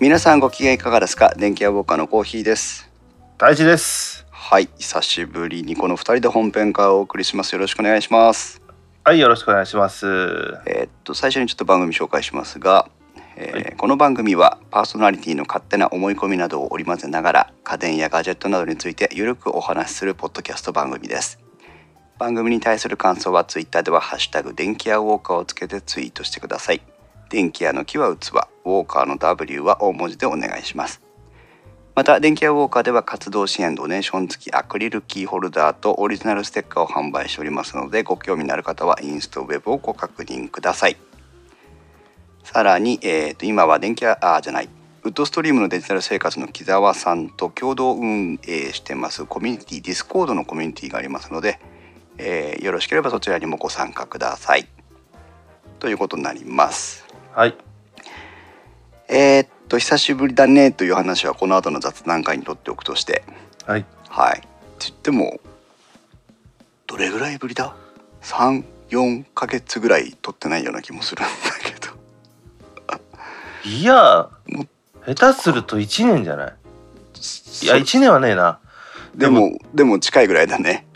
皆さんご機嫌いかがですか？電気屋ウォーカーのコーヒーです。大事です。はい久しぶりにこの2人で本編からお送りします。よろしくお願いします。はいよろしくお願いします。えーっと最初にちょっと番組紹介しますが、えーはい。この番組はパーソナリティの勝手な思い込みなどを織り交ぜながら家電やガジェットなどについてゆるくお話しするポッドキャスト番組です。番組に対する感想はツイッターでは「ハッシュタグ電気屋ウォーカー」をつけてツイートしてください電気屋の木は器ウォーカーの W は大文字でお願いします。また電気屋ウォーカーでは活動支援ドネーション付きアクリルキーホルダーとオリジナルステッカーを販売しておりますのでご興味のある方はインストウェブをご確認ください。さらに、えー、と今は電気屋あじゃない。ウッドストリームのデジタル生活の木澤さんと共同運営してますコミュニティディスコードのコミュニティがありますので、えーよろしければそちらにもご参加ください。ということになります。はい。えーっと久しぶりだねという話はこの後の雑談会にとっておくとして。はい。はい。って言ってもどれぐらいぶりだ？34ヶ月ぐらい撮ってないような気もするんだけど。いやも下手すると1年じゃない？いや1年はねえな。でもでも近いぐらいだね。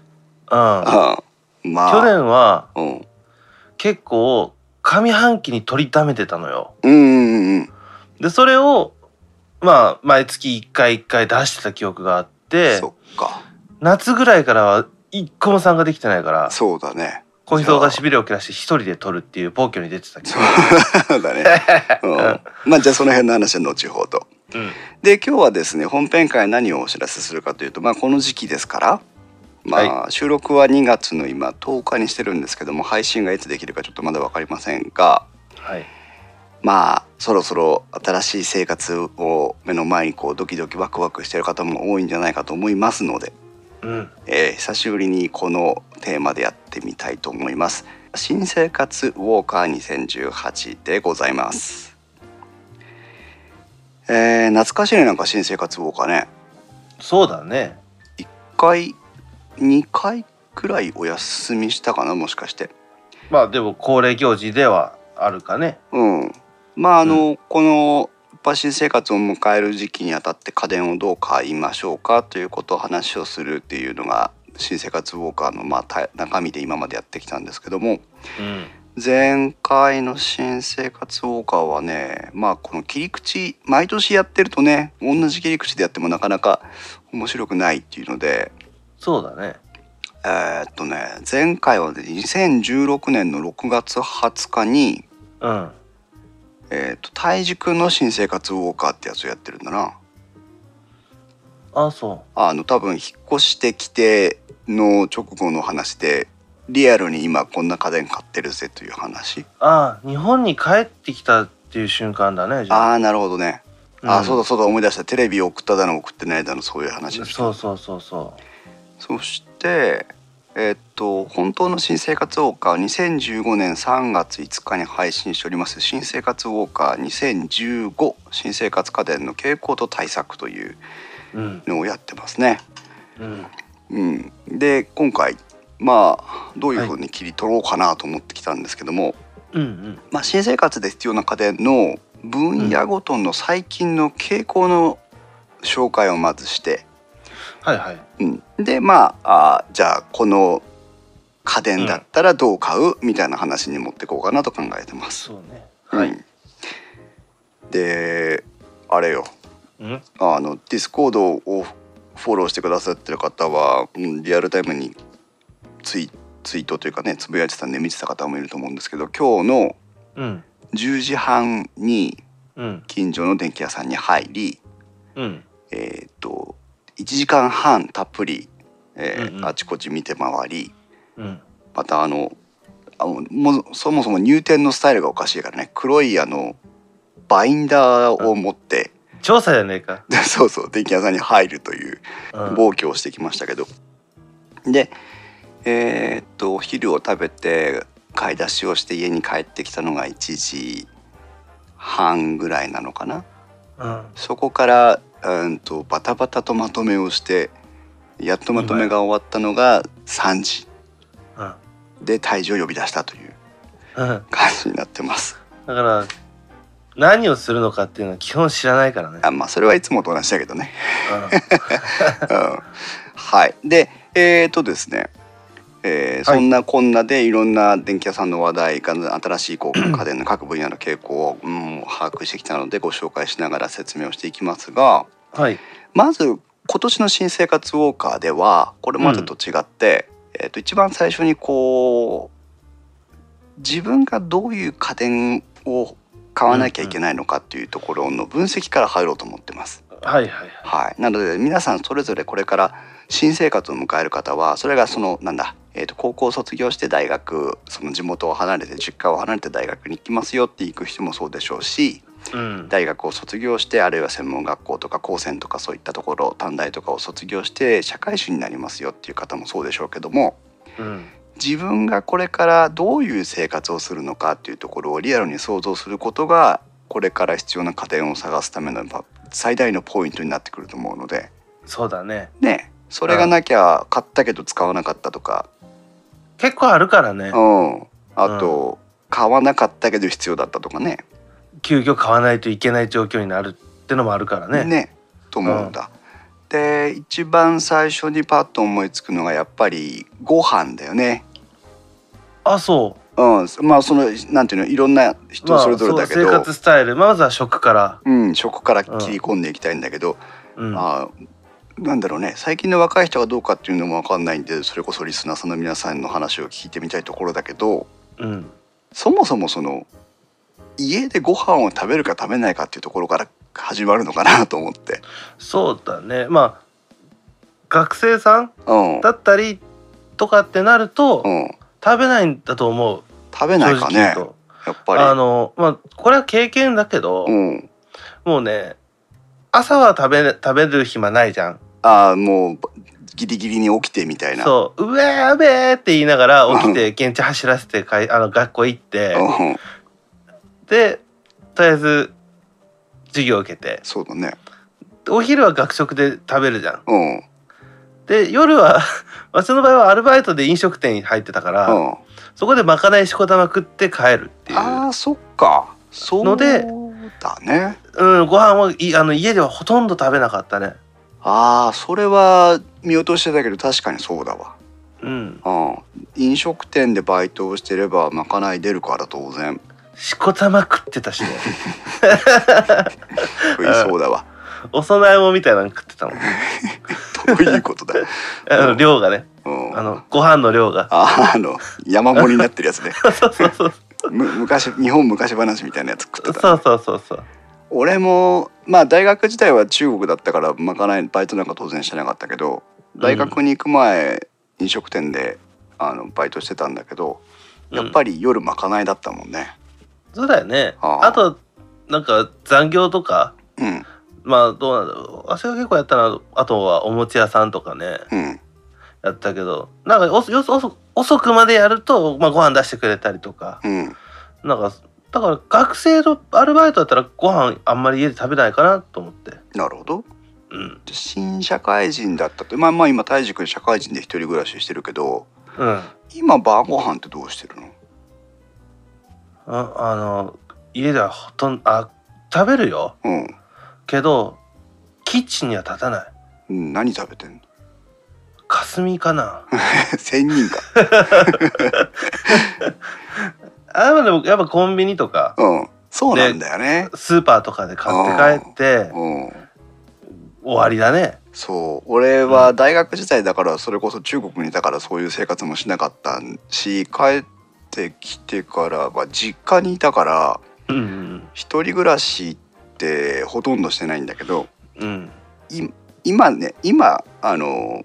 うん。ああまあ。去年はうん。結構上半期に取りためてたのよ。うんうんうんでそれをまあ毎月1回1回出してた記憶があってそっか。夏ぐらいからは一個も参加できてないからそうだね。小人がしびれを切らして一人で撮るっていう暴挙に出てたけどそうだね、うん、まあじゃあその辺の話は後ほど。うん。で今日はですね本編会何をお知らせするかというとまあこの時期ですからまあ、は収録は2月の今10日にしてるんですけども配信がいつできるかちょっとまだ分かりませんがはい。まあそろそろ新しい生活を目の前にこうドキドキワクワクしてる方も多いんじゃないかと思いますので、うん。えー久しぶりにこのテーマでやってみたいと思います。新生活ウォーカー2018でございます。えー懐かしいねなんか新生活ウォーカーね。そうだね。1回2回くらいお休みしたかなもしかして。まあでも恒例行事ではあるかね。うん。まああの、このやっぱ新生活を迎える時期にあたって家電をどう買いましょうかということを話をするっていうのが新生活ウォーカーのまあた中身で今までやってきたんですけどもうん。前回の新生活ウォーカーはねまあこの切り口毎年やってるとね同じ切り口でやってもなかなか面白くないっていうのでそうだね。えーっとね前回はね2016年の6月20日に、うん。えーっと胎児くんの新生活ウォーカーってやつをやってるんだな。あそあの多分引っ越してきての直後の話でリアルに今こんな家電買ってるぜという話。うあ日本に帰ってきたっていう瞬間だねじゃあ。ああなるほどね、あうん。あそうだそうだ思い出した。テレビを送っただの送ってないだのそういう話でした。そうそうそうそそしてえーっと本当の新生活ウォーカー2015年3月5日に配信しております新生活ウォーカー2015新生活家電の傾向と対策というのをやってますね。うん。うん、で今回まあどういうふうに切り取ろうかなと思ってきたんですけども、うんうん。まあ、新生活で必要な家電の分野ごとの最近の傾向の紹介をまずして、はいはい。うん、でまああじゃあこの家電だったらどう買う？みたいな話に持っていこうかなと考えてます。そうね。はい。うんであれよ。うん？あのディスコードをフォローしてくださってる方は、うん、リアルタイムにツイツイートというかねつぶやいてたんで見てた方もいると思うんですけど今日のうん。10時半にうん。近所の電気屋さんに入りうん。えっ、と1時間半たっぷり、えーうんうん。あちこち見て回りうん。またあのあのもうそもそも入店のスタイルがおかしいからね黒いあのバインダーを持って、調査やねえか。そうそう電気屋さんに入るといううん。暴挙をしてきましたけど、でえーっとお昼を食べて買い出しをして家に帰ってきたのが1時半ぐらいなのかな。うん。そこからうんとバタバタとまとめをしてやっとまとめが終わったのが3時うんで退治を呼び出したといううん感じになってます。だから何をするのかっていうのは基本知らないからね。あまあそれはいつもと同じだけどね。うん うんはい。でえっ、とですね、えーはいそんなこんなでいろんな電気屋さんの話題が新しいこう家電の各分野の傾向を、うん、把握してきたのでご紹介しながら説明をしていきますがはい。まず今年の新生活ウォーカーではこれまでと違って、えー、と一番最初にこう自分がどういう家電を買わなきゃいけないのかっていうところの分析から入ろうと思ってます。はいはいはい。はい、なので皆さんそれぞれこれから新生活を迎える方はそれがそのなんだ、えー、と高校を卒業して大学その地元を離れて実家を離れて大学に行きますよって行く人もそうでしょうしうん。大学を卒業してあるいは専門学校とか高専とかそういったところ短大とかを卒業して社会人になりますよっていう方もそうでしょうけどもうん。自分がこれからどういう生活をするのかっていうところをリアルに想像することがこれから必要な家電を探すための最大のポイントになってくると思うので。そうだね。ねそれがなきゃ買ったけど使わなかったとか、結構あるからね。う。ん、あと、買わなかったけど必要だったとかね。急遽買わないといけない状況になるってのもあるからね。ねと思うんだ。で一番最初にパッと思いつくのがやっぱりご飯だよね。あ、そう。うん、まあそのなんていうのいろんな人それぞれだけど、そう生活スタイル。まずは食から、うん、食から切り込んでいきたいんだけど、うん、あなんだろうね。最近の若い人がどうかっていうのも分かんないんでそれこそリスナーさんの皆さんの話を聞いてみたいところだけどうん、そもそもその家でご飯を食べるか食べないかっていうところから始まるのかなと思って。そうだね。まあ学生さんうん。だったりとかってなると、うん、食べないんだと思う。食べないかね。やっぱり。あのまあこれは経験だけど、うん、もうね朝は食べ食べる暇ないじゃんああもうギリギリに起きてみたいな。そう「うえーうえー」って言いながら起きて現地走らせてかいあの学校行ってうん、でとりあえず授業受けてそうだね。お昼は学食で食べるじゃん。うん、うん、で夜は 私の場合はアルバイトで飲食店に入ってたから、そこでまかないしこたま食って帰るっていう、ああそっか。そうのでだね。うん、ご飯はいあの家ではほとんど食べなかったね。ああそれは見落としてたけど確かにそうだわ。うん、うん、飲食店でバイトをしてればまかない出るから当然。しこたま食ってたしね。食いそうだわ。お供え物みたいなの食ってたもん。どういうことだ。あの量がね。うん、あのご飯の量が。ああの山盛りになってるやつね。そうそうそう。む昔日本昔話みたいなやつ食ってた。そうそうそうそう俺もまあ大学時代は中国だったからまかないバイトなんか当然してなかったけど大学に行く前、飲食店であのバイトしてたんだけどやっぱり夜まかないだったもんね。そうだよね。あとなんか残業とかうん。まあどうなんだろう。私が結構やったのはあとはお餅屋さんとかねうん。やったけどなんか遅遅くまでやると、まあ、ご飯出してくれたりとか。うん。なんかだから学生のアルバイトだったらご飯あんまり家で食べないかなと思って。なるほど。うん。新社会人だったってまあまあ今泰治君社会人で一人暮らししてるけどうん。今晩ご飯ってどうしてるの？ああの家ではほとんどあ食べるよ。うん。けどキッチンには立たない。うん何食べてんの？霞かな。仙人か あでもやっぱコンビニとか。うん。そうなんだよね。スーパーとかで買って帰って。うん。終わりだね。そう。俺は大学時代だからそれこそ中国にいたからそういう生活もしなかったし帰ってきてからは実家にいたからうんうん一人暮らしってほとんどしてないんだけどうん。い今ね今あの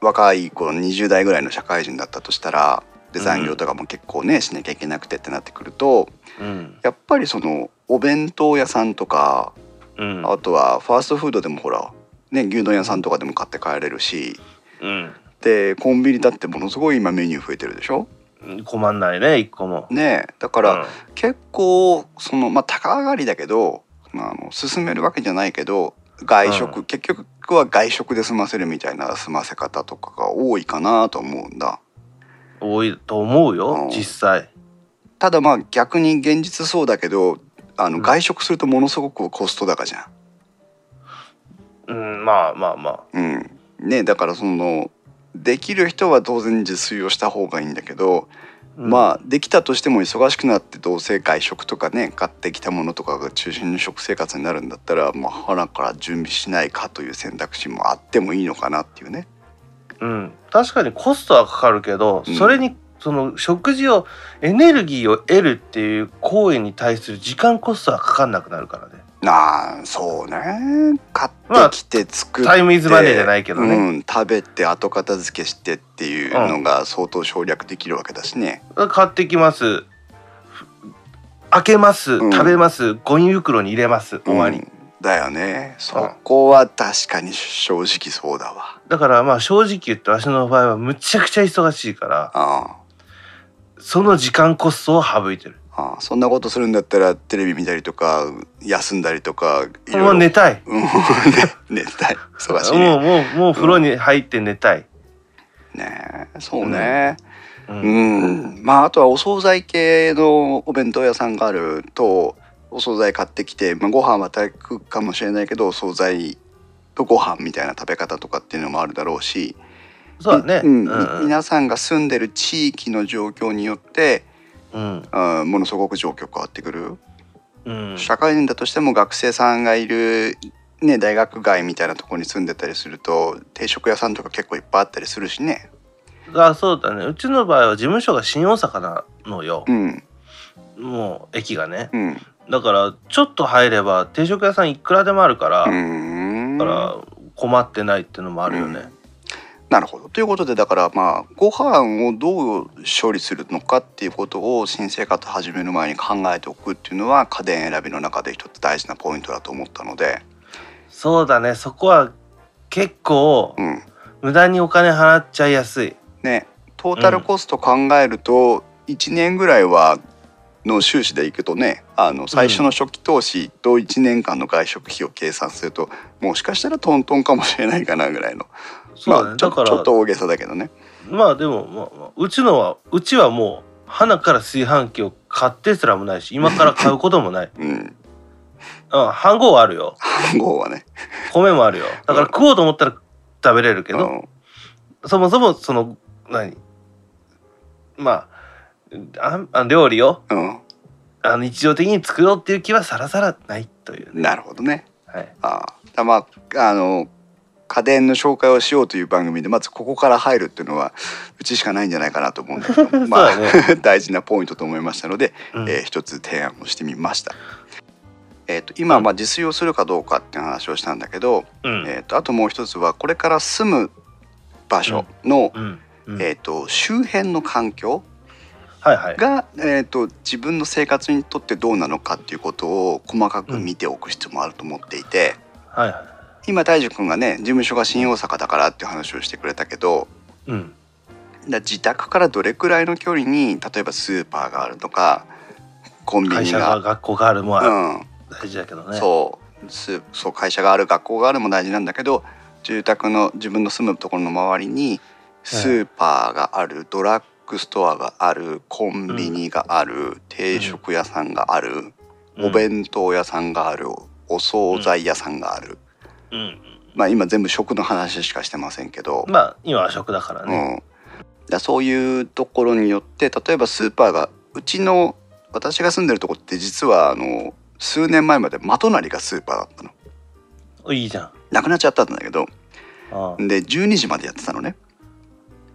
若い頃20代ぐらいの社会人だったとしたらでうん残業とかも結構ねしなきゃいけなくてってなってくるとうん。やっぱりそのお弁当屋さんとかうん。あとはファーストフードでもほらね牛丼屋さんとかでも買って帰れるしうん。でコンビニだってものすごい今メニュー増えてるでしょ？うん。困んないね一個も。ねえだから結構そのまあ高上がりだけど、まあ、あの進めるわけじゃないけど外食、う結局は外食で済ませるみたいな済ませ方とかが多いかなと思うんだ多いと思ううんよ実際。ただまあ逆に現実そうだけどあのうん外食するとものすごくコスト高じゃん。うんまあまあまあうん、ねだからそのできる人は当然自炊をした方がいいんだけど、うんまあできたとしても忙しくなってどうせ外食とかね買ってきたものとかが中心の食生活になるんだったらまあ腹から準備しないかという選択肢もあってもいいのかなっていうね。うん、確かにコストはかかるけど、うん。それにその食事をエネルギーを得るっていう行為に対する時間コストはかかんなくなるからね。ああそうね。買ってきて作って、タイムイズマネーじゃないけどね、うん、食べて後片付けしてっていうのが相当省略できるわけだしね。買ってきます。開けます、うん。食べます。ゴミ袋に入れます。終わり、うんだよね。そこは確かに正直そうだわ。だからまあ正直言ってわしの場合はむちゃくちゃ忙しいからあその時間コストを省いてる。あそんなことするんだったらテレビ見たりとか休んだりとかいろいろ。もう寝たい。うん。ね寝たい。忙しいもうねもうもう風呂に入って寝たい、ねそうね。ううん。ん、まああとはお惣菜系のお弁当屋さんがあるとお惣菜買ってきて、まあ、ご飯は炊くかもしれないけどお惣菜とご飯みたいな食べ方とかっていうのもあるだろうしそうだね。うんうんうん皆さんが住んでる地域の状況によってうん。あものすごく状況変わってくる。うん。社会人だとしても学生さんがいる、ね、大学街みたいなところに住んでたりすると定食屋さんとか結構いっぱいあったりするしね。あそうだね。うちの場合は事務所が新大阪なのよ。う、ん。もう駅がね。うんだからちょっと入れば定食屋さんいくらでもあるから、から困ってないっていうのもあるよね、なるほど。ということでだからまあご飯をどう処理するのかっていうことを新生活始める前に考えておくっていうのは家電選びの中で一つ大事なポイントだと思ったので、そうだね。そこは結構うん。無駄にお金払っちゃいやすい。ね、トータルコスト考えると1年ぐらいはの収支でいくとねあの最初の初期投資と1年間の外食費を計算すると、もしかしたらトントンかもしれないかなぐらいのそうだね、まあ、ちょだからちょっと大げさだけどね。まあでも、まあまあ、うちのはうちはもう花から炊飯器を買ってすらもないし今から買うこともない。うん、うん飯盒はあるよ。飯盒はね。米もあるよ。だから食おうと思ったら食べれるけど、うん。そもそもその何？まあああ料理をうん、あの日常的に作ろうっていう気はさらさらないというね、なるほどね。はい、ああまああの家電の紹介をしようという番組でまずここから入るっていうのはうちしかないんじゃないかなと思うんだけど まあ、大事なポイントと思いましたので、うん。えー一つ提案をしてみました。えー、と今まあ自炊をするかどうかっていう話をしたんだけど、うん。えー、とあともう一つはこれから住む場所の、うん。うん。えー、と周辺の環境はいはい。が、えー、と自分の生活にとってどうなのかっていうことを細かく見ておく必要もあると思っていて、はいは今大樹くんがね事務所が新大阪だからっていう話をしてくれたけどいうん。だ自宅からどれくらいの距離に例えばスーパーがあるとかコンビ会ニが学校があるもはうん。大事だけどね、そう。スそう会社がある学校があるも大事なんだけど住宅の自分の住むところの周りにスーパーがある、ドラッグストアがあるコンビニがある、定食屋さんがある、うん。お弁当屋さんがあるお惣菜屋さんがある、うん。まあ今全部食の話しかしてませんけど、まあ今は食だからね、うん、だそういうところによって例えばスーパーがうちの私が住んでるとこって実はあの数年前まで真隣がスーパーだったの。いいじゃん。なくなっちゃったんだけど。あで12時までやってたのね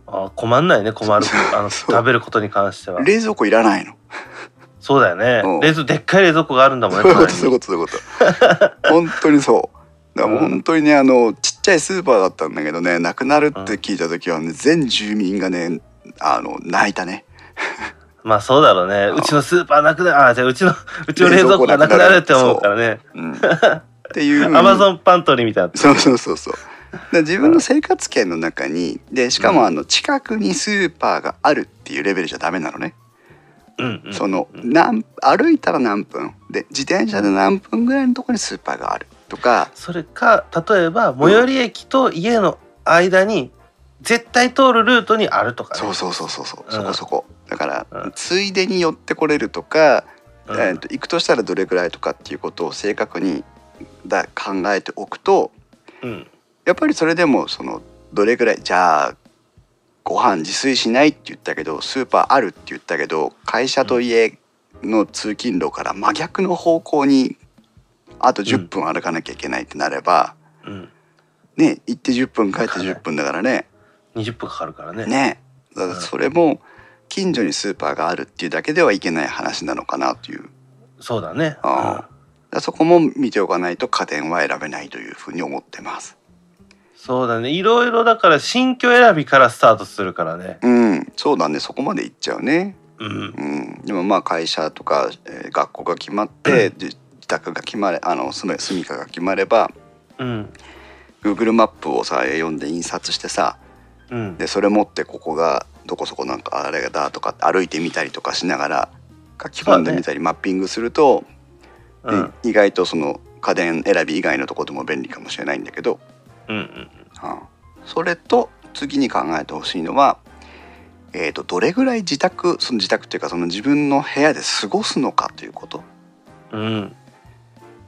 ああ困んないね困るあの食べることに関しては。冷蔵庫いらないの。そうだよね。うん。冷蔵でっかい冷蔵庫があるんだもんねそういうことそういうことそういうこと。本当にそう。だから本当にねあのちっちゃいスーパーだったんだけどねなくなるって聞いた時はね全住民がねあの泣いたね。まあそうだろうね。ん。うちのスーパーなくなるあじゃあうちの うちの冷蔵庫がなくなるって思うからね。うん、っていうアマゾンパントリーみたいなそうそうそうそう。で自分の生活圏の中にでしかもあの近くにスーパーがあるっていうレベルじゃダメなのね。うんうんその何歩いたら何分。で自転車で何分ぐらいのところにスーパーがあるとか、それか例えば最寄り駅と家の間に絶対通るルートにあるとかね。そうそうそうそうそう、うん。そこそこ。だから、うん。ついでに寄ってこれるとかえー、と行くとしたらどれぐらいとかっていうことを正確にだ考えておくと、うん、やっぱりそれでもそのどれぐらいじゃあご飯自炊しないって言ったけどスーパーあるって言ったけど会社と家の通勤路から真逆の方向にあと10分歩かなきゃいけないってなれば、うん、ね行って10分帰って10分だからね20分かかるからね。ねだからそれも近所にスーパーがあるっていうだけではいけない話なのかなという。そうだね。ああそこも見ておかないと家電は選べないというふうに思ってます。そうだね。いろいろだから新居選びからスタートするからね。うん。そうだね。そこまでいっちゃうね。うん、うん、でもまあ会社とか、えー、学校が決まって、自宅が決まれあの住め住みかが決まれば、うん、Google マップをさ読んで印刷してさ、うん、でそれ持ってここがどこそこなんかあれだとか歩いてみたりとかしながら書き込んでみたり、マッピングすると、うん、意外とその家電選び以外のとこでも便利かもしれないんだけど、うんうん、それと次に考えてほしいのは、えーと、どれぐらい自宅その自宅っていうかその自分の部屋で過ごすのかということ。うん、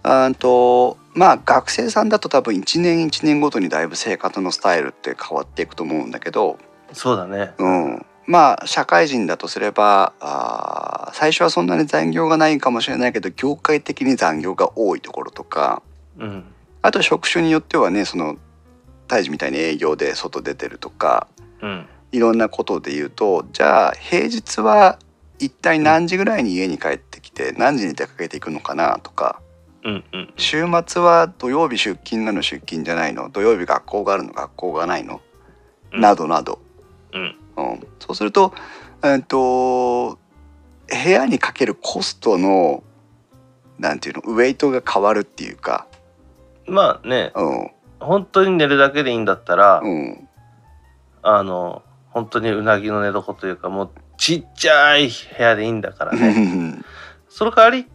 あとまあ学生さんだと多分1年1年ごとにだいぶ生活のスタイルって変わっていくと思うんだけど。そうだね、うん、まあ社会人だとすればあ最初はそんなに残業がないかもしれないけど業界的に残業が多いところとか、うん、あと職種によってはねその胎児みたいに営業で外出てるとか、うん、いろんなことで言うとじゃあ平日は一体何時ぐらいに家に帰ってきて何時に出かけていくのかなとか、うんうん、週末は土曜日出勤なの出勤じゃないの土曜日学校があるの学校がないの、うん、などなど、うん。うん、そうすると,、えー、と部屋にかけるコストのなんていうのウェイトが変わるっていうか。まあね、うん、本当に寝るだけでいいんだったら、うん、あの本当にうなぎの寝床というかもうちっちゃい部屋でいいんだからね。その代わり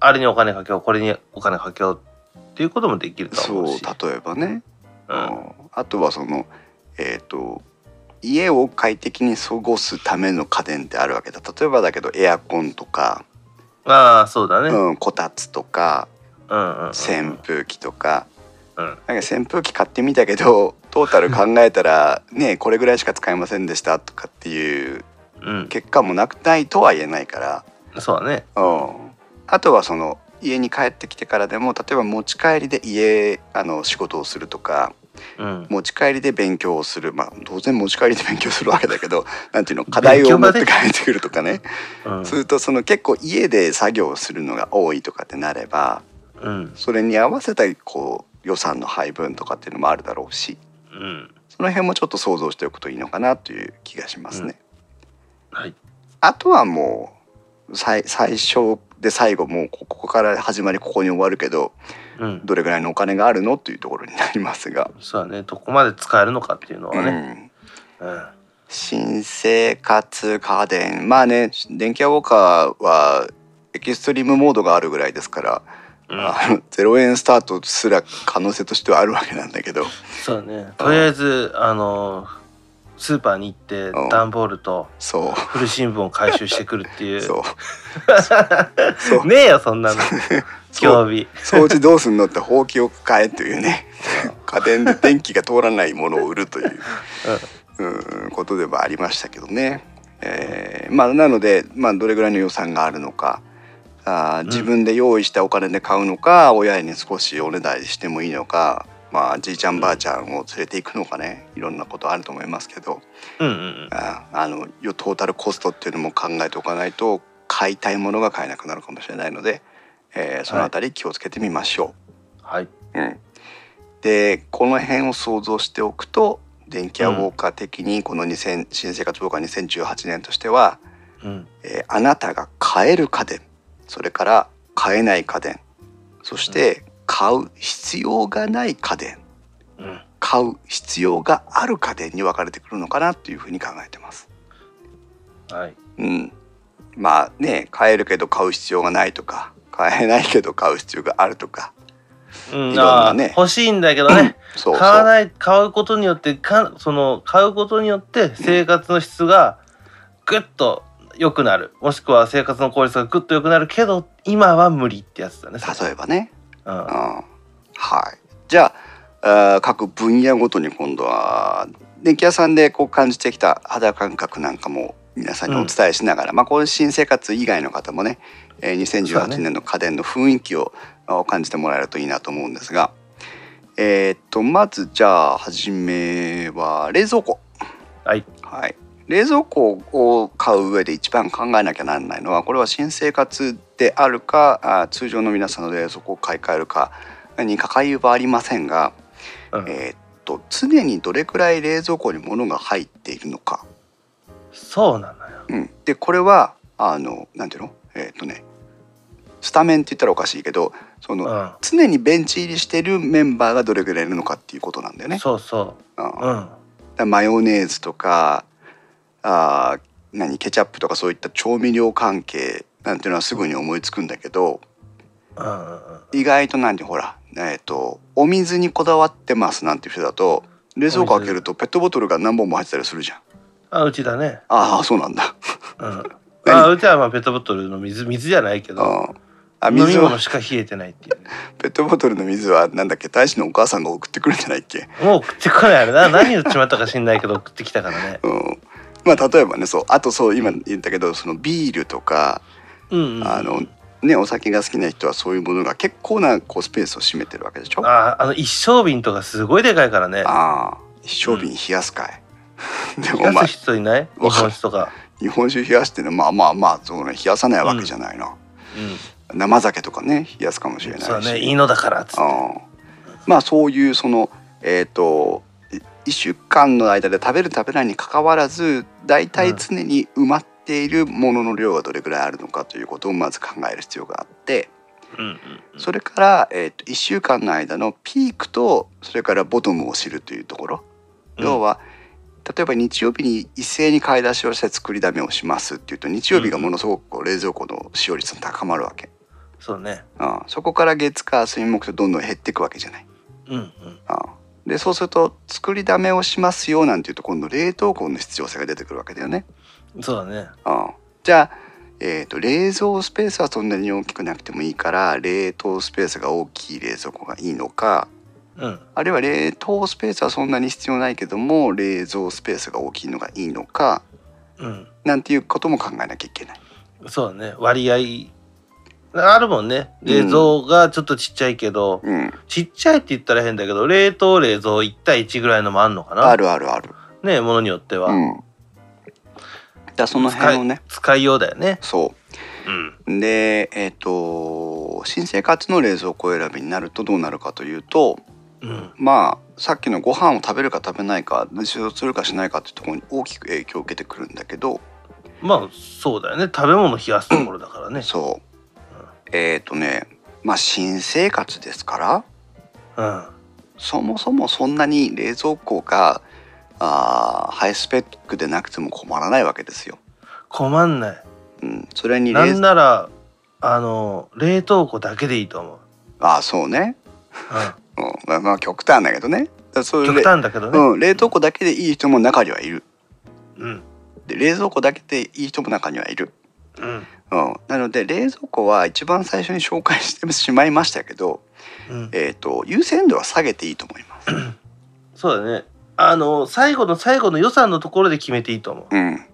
あれにお金かけようこれにお金かけようっていうこともできると思うし。そう例えばね、うん、あとはそのえっ、ー、と家を快適に過ごすための家電ってあるわけだ。例えばだけどエアコンとか。ああそうだね、うん、こたつとか、うんうんうん、扇風機とか、うん、なんか扇風機買ってみたけど トータル考えたらねこれぐらいしか使えませんでしたとかっていう結果もなくないとは言えないから、そうだね、うん、あとはその家に帰ってきてからでも例えば持ち帰りで家あの仕事をするとか、うん、持ち帰りで勉強をする。まあ当然持ち帰りで勉強するわけだけど なんていうの課題を持って帰ってくるとかね、うん、するとその結構家で作業をするのが多いとかってなれば、うん、それに合わせたこう予算の配分とかっていうのもあるだろうし、うん、その辺もちょっと想像しておくといいのかなという気がしますね。はい、あとはもう最最初で最後もうここから始まりここに終わるけど、うん、どれぐらいのお金があるのというところになりますが。そうだね。どこまで使えるのかっていうのはね、うん、うん、新生活家電。まあね電気屋ウォーカーはエキストリームモードがあるぐらいですから、うん、あの0円スタートすら可能性としてはあるわけなんだけど。そうだね。とりあえずあのスーパーに行って段ボールと古新聞を回収してくるっていう。そう。ねえよそんなの。興味。掃除どうすんのってほうきを買えというね。家電で電気が通らないものを売るという、うん、ことではありましたけどね、えー、まあなので、まあ、どれぐらいの予算があるのかあ自分で用意したお金で買うのか、うん、親に少しおねだりしてもいいのかまあじいちゃんばあちゃんを連れていくのかねいろんなことあると思いますけど、うんうん、ああのトータルコストっていうのも考えておかないと買いたいものが買えなくなるかもしれないので、えー、そのあたり気をつけてみましょう。はい、うん、でこの辺を想像しておくと電気屋ウォーカー的にこの2000、新生活ウォーカー2018年としては、うん。えー、あなたが買える家電それから買えない家電。そして、買う必要がない家電、うん、買う必要がある家電に分かれてくるのかなっていうふうに考えてます。はい、うん、まあね買えるけど買う必要がないとか買えないけど買う必要があるとか、うん、いろんなね。欲しいんだけどね。そう。買わない買うことによってかその買うことによって生活の質がぐっと良くなる。もしくは生活の効率がぐっと良くなるけど今は無理ってやつだね。例えばね、うん。うん、はい。じゃあ各分野ごとに今度は電気屋さんでこう感じてきた肌感覚なんかも皆さんにお伝えしながら、まあこういう新生活以外の方もね、えーそうだね。2018年の家電の雰囲気をあ感じてもらえるといいなと思うんですがえーっとまずじゃあ初めは冷蔵庫。はい。はい、冷蔵庫を買う上で一番考えなきゃならないのはこれは新生活であるかあ通常の皆さんの冷蔵庫を買い替えるかに関わりはありませんが、うん。えーっと常にどれくらい冷蔵庫に物が入っているのか、そうなのよ。うん、でこれはあのなんていうの？えーっとねスタメンって言ったらおかしいけどその、うん。常にベンチ入りしてるメンバーがどれくらいいるのかっていうことなんだよね。そうそうんううんだマヨネーズとかあー何ケチャップとかそういった調味料関係なんていうのはすぐに思いつくんだけど意外となんてほらえっ、とお水にこだわってますなんていう人だと冷蔵庫開けるとペットボトルが何本も入ってたりするじゃん。あうちだね。ああそうなんだ。うん。あうちはまあペットボトルの水水じゃないけどああ飲み物しか冷えてないっていうね。ペットボトルの水はなんだっけ？大使のお母さんが送ってくるんじゃないっけ？もう送ってこないあれな何言っちまったか知んないけど送ってきたからね。うん。まあ例えばねそうあとそう今言ったけどそのビールとかうん、うん、あのねお酒が好きな人はそういうものが結構なこうスペースを占めてるわけでしょ？ああの一升瓶とかすごいでかいからね。ああ一升瓶冷やすかい、でも冷やまあす人いない？日本酒とか。日本酒冷やしてねまあまあまあそうね冷やさないわけじゃないな、うん。生酒とかね冷やすかもしれないし。そうだねいいのだからっつって。うん。まあそういうそのえっ、と1週間の間で食べる食べないにかかわらず大体常に埋まっているものの量がどれくらいあるのかということをまず考える必要があってそれから、えー、と1週間の間のピークとそれからボトムを知るというところ、うん。要は例えば日曜日に一斉に買い出しをして作りだめをしますっていうと日曜日がものすごくこう冷蔵庫の使用率が高まるわけ、そうね。うん、そこから月火水木とどんどん減っていくわけじゃない。うんうん。うんでそうすると作りだめをしますよなんていうと今度冷凍庫の必要性が出てくるわけだよね。そうだね。うん。じゃあ、えー、と冷蔵スペースはそんなに大きくなくてもいいから冷凍スペースが大きい冷蔵庫がいいのかうん。あるいは冷凍スペースはそんなに必要ないけども冷蔵スペースが大きいのがいいのかうん。なんていうことも考えなきゃいけない。そうだね。割合あるもんね。冷蔵がちょっとちっちゃいけど、うん、ちっちゃいって言ったら変だけど冷凍冷蔵1対1ぐらいのもあんのかな？あるあるある。ねものによっては、うん、だその辺をね。使いようだよね。そう。うん。でえっ、と新生活の冷蔵庫選びになるとどうなるかというとうん。まあさっきのご飯を食べるか食べないか使用するかしないかっていうところに大きく影響を受けてくるんだけど。まあそうだよね。食べ物冷やすところだからね。そうえっ、とねまあ新生活ですからうんそもそもそんなに冷蔵庫があーハイスペックでなくても困らないわけですよ。困んないうん、それになならあの冷凍庫だけでいいと思う、あーそうね、ううん、まあまあ極端だけどね。極端だけどねうん、冷凍庫だけでいい人も中にはいる。うんで冷蔵庫だけでいい人も中にはいる。うんうん、なので冷蔵庫は一番最初に紹介してしまいましたけど、うん。えー、と優先度は下げていいと思います。そうだね。あの最後の最後の予算のところで決めていいと思う。うん、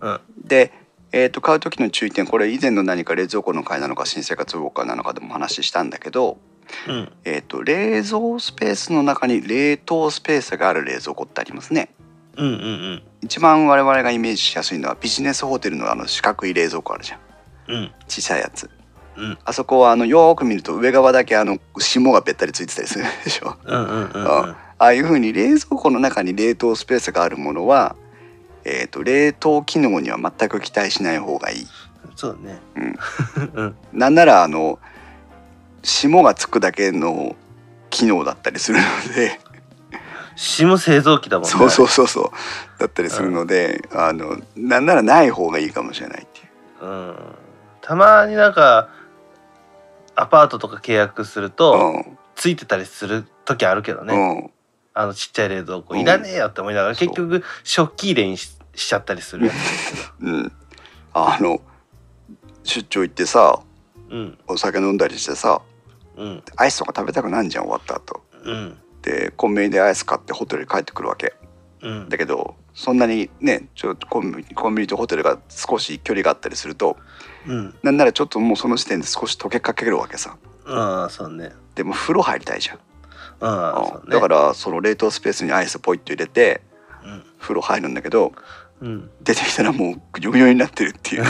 うん。で、えー、と買う時の注意点これ以前の何か冷蔵庫の会なのか新生活ウォーカーなのかでも話したんだけど、うん。えー、と冷蔵スペースの中に冷凍スペースがある冷蔵庫ってありますね。うんうんうん。一番我々がイメージしやすいのはビジネスホテルのあの四角い冷蔵庫あるじゃんうん。小さいやつ。うん。あそこはあのよーく見ると上側だけあの霜がべったりついてたりするでしょ。うんうんうんうん。ああいうふうに冷蔵庫の中に冷凍スペースがあるものは、えー、と冷凍機能には全く期待しない方がいい。そうね。うん、うん。なんならあの霜がつくだけの機能だったりするので。霜製造機だもんね。そうそうそうそう。だったりするので、あのなんならない方がいいかもしれないっていう。うんたまになんかアパートとか契約すると、ついてたりする時あるけどね、うん。うんあのちっちゃい冷蔵庫うんいらねえよって思いながら、結局食器入れにししちゃったりするやつだうん、あの出張行ってさうん。お酒飲んだりしてさうん。アイスとか食べたくなんじゃん終わった後。うん。でコンビニでアイス買ってホテルに帰ってくるわけ。うん。だけどそんなにねちょっとコンビニコンビニとホテルが少し距離があったりするとうん。なんならちょっともうその時点で少し溶けかけるわけさ。ああそうね。でも風呂入りたいじゃん、ああそうね。だからその冷凍スペースにアイスポイッと入れてうん。風呂入るんだけどうん。出てきたらもうぐにょぐになってるっていう、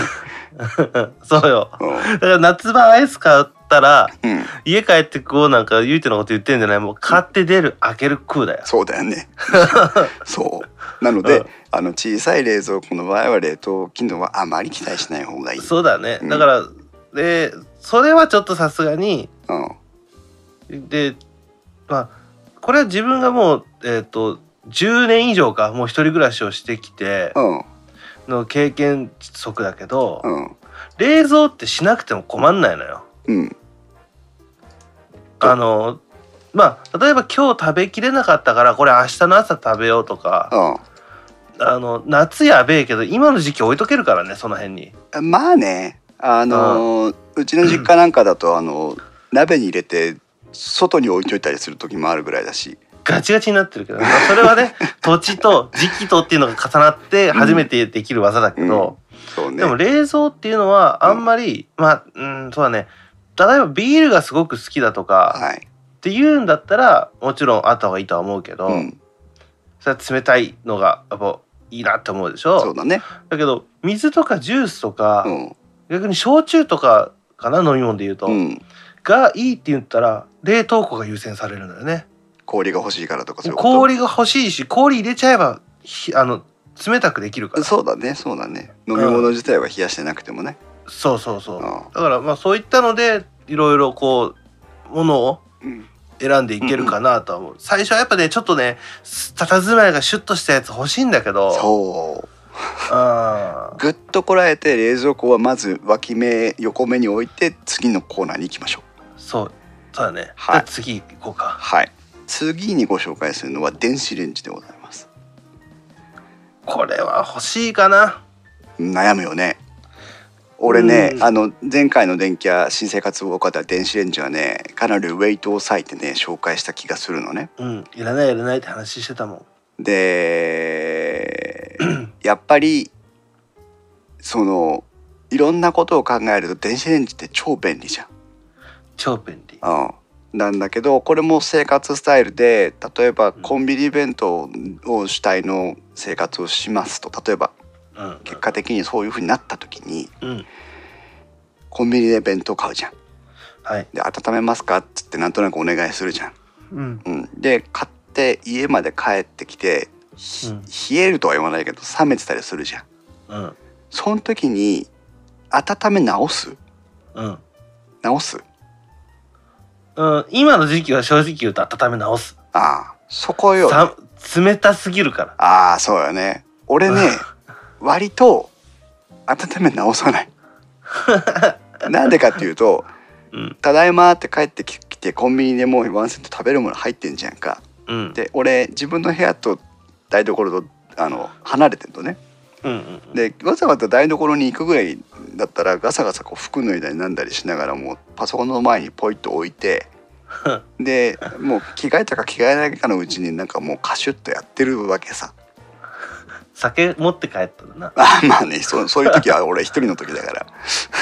そうよ。うん。だから夏場アイス買ったらうん、家帰ってこうなんか言うてのこと言ってんじゃない。もう買って出る開ける食うだよ。そうだよね。そう。なので、うん。あの小さい冷蔵庫の場合は冷凍機能はあまり期待しない方がいい。そうだね。うん。だから、でそれはちょっとさすがにうん。でまあこれは自分がもうえっ、と10年以上かもう一人暮らしをしてきてうん。の経験則だけど、うん。冷蔵ってしなくても困んないのよ。うん。あのまあ例えば今日食べきれなかったからこれ明日の朝食べようとかあの夏やべえけど今の時期置いとけるからねその辺に。うんまあね。あのーうちの実家なんかだとあの鍋に入れて外に置いといたりする時もあるぐらいだし。ガチガチになってるけど、まあそれはね 土地と時期とっていうのが重なって初めてできる技だけど、そうね。でも冷蔵っていうのはあんまり、まあうんそうだね例えばビールがすごく好きだとかはい、っていうんだったらもちろんあった方がいいとは思うけど、うん、それは冷たいのがやっぱいいなって思うでしょ？そうだね。だけど水とかジュースとか、うん。逆に焼酎とかかな飲み物で言うと、うん。がいいって言ったら冷凍庫が優先されるんだよね。氷が欲しいからとか氷が欲しいし氷入れちゃえばひあの冷たくできるから。そうだねそうだね。飲み物自体は冷やしてなくてもねそうそうそう。うんだからまあそういったのでいろいろこうものをうん。選んでいけるかなとは思う、最初はやっぱねちょっとね佇まいがシュッとしたやつ欲しいんだけど。そう。あぐっとこらえて冷蔵庫はまず脇目横目に置いて次のコーナーに行きましょう。そう。そうだね、はい。次行こうか。はい。次にご紹介するのは電子レンジでございます。これは欲しいかな。悩むよね俺ね、うん。あの前回の電気屋新生活を多かった電子レンジはねかなりウェイトを割いてね紹介した気がするのね。うん。いらないいらないって話してたもん。で やっぱりそのいろんなことを考えると電子レンジって超便利じゃん。超便利。うん、なんだけどこれも生活スタイルで例えばコンビニ弁当を主体の生活をしますと例えばうん結果的にそういうふうになった時にうん。コンビニで弁当買うじゃん。はい。で温めますかっつってなんとなくお願いするじゃん。うん。うん、で買って家まで帰ってきて、ひうん。冷えるとは言わないけど冷めてたりするじゃん。うん。その時に温め直す？うん。直す？うん、今の時期は正直言うと温め直す。ああそこよ。さ冷たすぎるから。ああそうよね。俺ね割と温め直さない。なんでかっていうとうん「ただいま」って帰ってきてコンビニでもうワンセット食べるもの入ってんじゃんか。うん。で俺自分の部屋と台所とあの離れてんのね。うんうん。でわざわざ台所に行くぐらいだったらガサガサこう服脱いだりなんだりしながらもうパソコンの前にポイッと置いて でもう着替えたか着替えないかのうちになんかもうカシュッとやってるわけさ酒持って帰ったらな。あまあねそうそういう時は俺一人の時だから、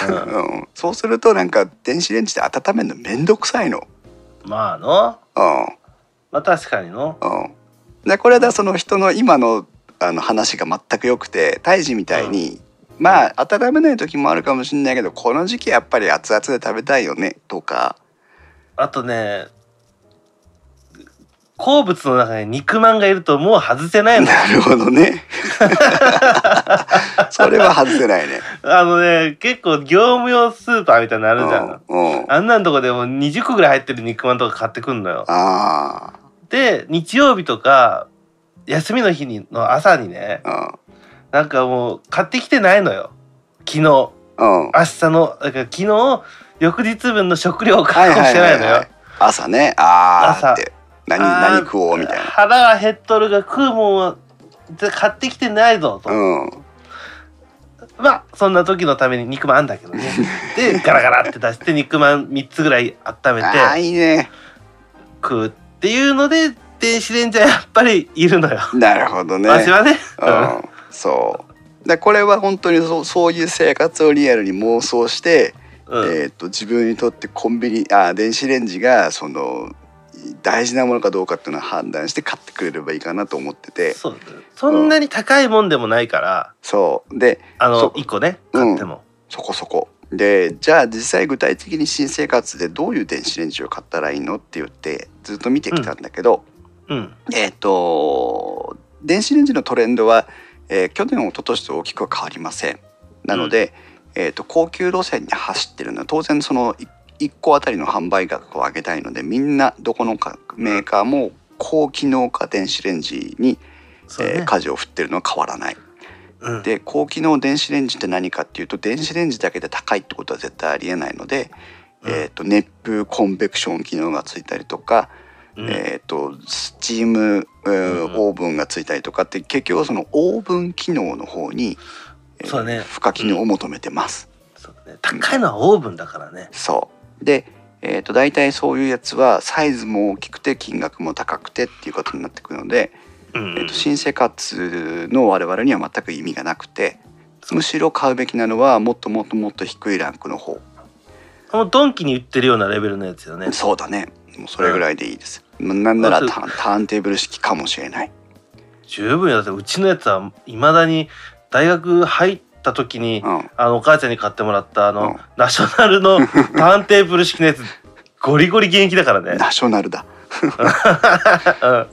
うん、そうするとなんか電子レンジで温めるのめんどくさいの。まあの。うんまあ確かにの。うん、でこれだその人の今のあの話が全く良くて胎児みたいに、まあ温めない時もあるかもしれないけどこの時期やっぱり熱々で食べたいよねとかあとね、好物の中に肉まんがいるともう外せないの。なるほどね それは外せないね。あのね、結構業務用スーパーみたいなのあるじゃん。うんうん、あんなんとこでも20個ぐらい入ってる肉まんとか買ってくんのよ。あで、日曜日とか、休みの日にの朝にね、あなんかもう買ってきてないのよ。昨日。うんうん明日の、だから昨日、翌日分の食料を確保してないのよ。朝ねあー朝って何あー何食おうみたいな。腹が減っとるが食うもんはで買ってきてないぞと。うんまあそんな時のために肉まんあんだけどね でガラガラって出して肉まん3つぐらい温めてああいいね食うっていうので電子レンジはやっぱりいるのよ。なるほどね私はね。うん、そうでこれは本当にそうそういう生活をリアルに妄想して、うん。えー、と自分にとってコンビニあ電子レンジがその大事なものかどうかっていうのを判断して買ってくれればいいかなと思ってて。そう。だねそんなに高いもんでもないから、そう。であのそう1個ねうん。買っても。そこそこ。でじゃあ実際具体的に新生活でどういう電子レンジを買ったらいいのって言ってずっと見てきたんだけど、うん。えっ、と電子レンジのトレンドは、えー去年一昨年と大きくは変わりません。なので、えー、と高級路線に走ってるのは当然その1個あたりの販売額を上げたいのでみんなどこのかメーカーも高機能化電子レンジに、ね。えー舵を振ってるのは変わらない。うん、で高機能電子レンジって何かっていうと電子レンジだけで高いってことは絶対ありえないので、うん。えー、と熱風コンベクション機能がついたりとか、うん。えー、とスチーム、えーうんオーブンがついたりとかって結局はそのオーブン機能の方に、えーそうだね付加機能を求めてます。そうだね。高いのはオーブンだからね。そうで、えー、と大体そういうやつはサイズも大きくて金額も高くてっていうことになってくるので、うんえー、と新生活の我々には全く意味がなくてむしろ買うべきなのはもっともっともっと低いランクの方。もうドンキに売ってるようなレベルのやつよね。そうだね。もうそれぐらいでいいです。まなんならターンテーブル式かもしれない。十分よ。だってうちのやつはいまだに大学入った時に、うん。あのお母ちゃんに買ってもらったあの、うん。ナショナルの ターンテーブル式のやつゴリゴリ現役だからね。ナショナルだ。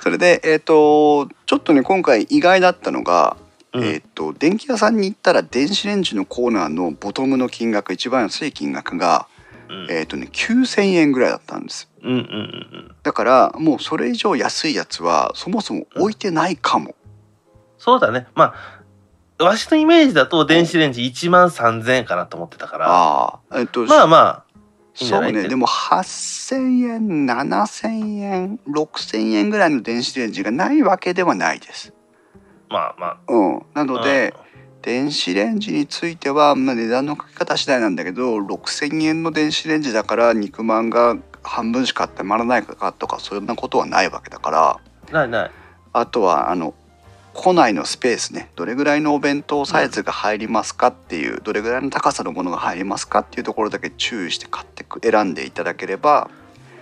それで、えっ、と、ちょっとね、今回意外だったのが、うん。えっ、と、電気屋さんに行ったら、電子レンジのコーナーのボトムの金額、一番安い金額が、うん。えっ、とね、9000円ぐらいだったんです。うんうんうんだから、もうそれ以上安いやつは、そもそも置いてないかも。そうだね。まあわしのイメージだと電子レンジ1万3000円かなと思ってたから。ああ、えっ、と、まあまあそうね、でも8000円、7000円、6000円ぐらいの電子レンジがないわけではないです。まあまあ。うん。なので、うん。電子レンジについては、まあ、値段の書き方次第なんだけど6,000円の電子レンジだから肉まんが半分しか温まらないかとかそんなことはないわけだから。ないない。あとはあの庫内のスペースね。どれぐらいのお弁当サイズが入りますかっていう、どれぐらいの高さのものが入りますかっていうところだけ注意して買ってく選んでいただければ、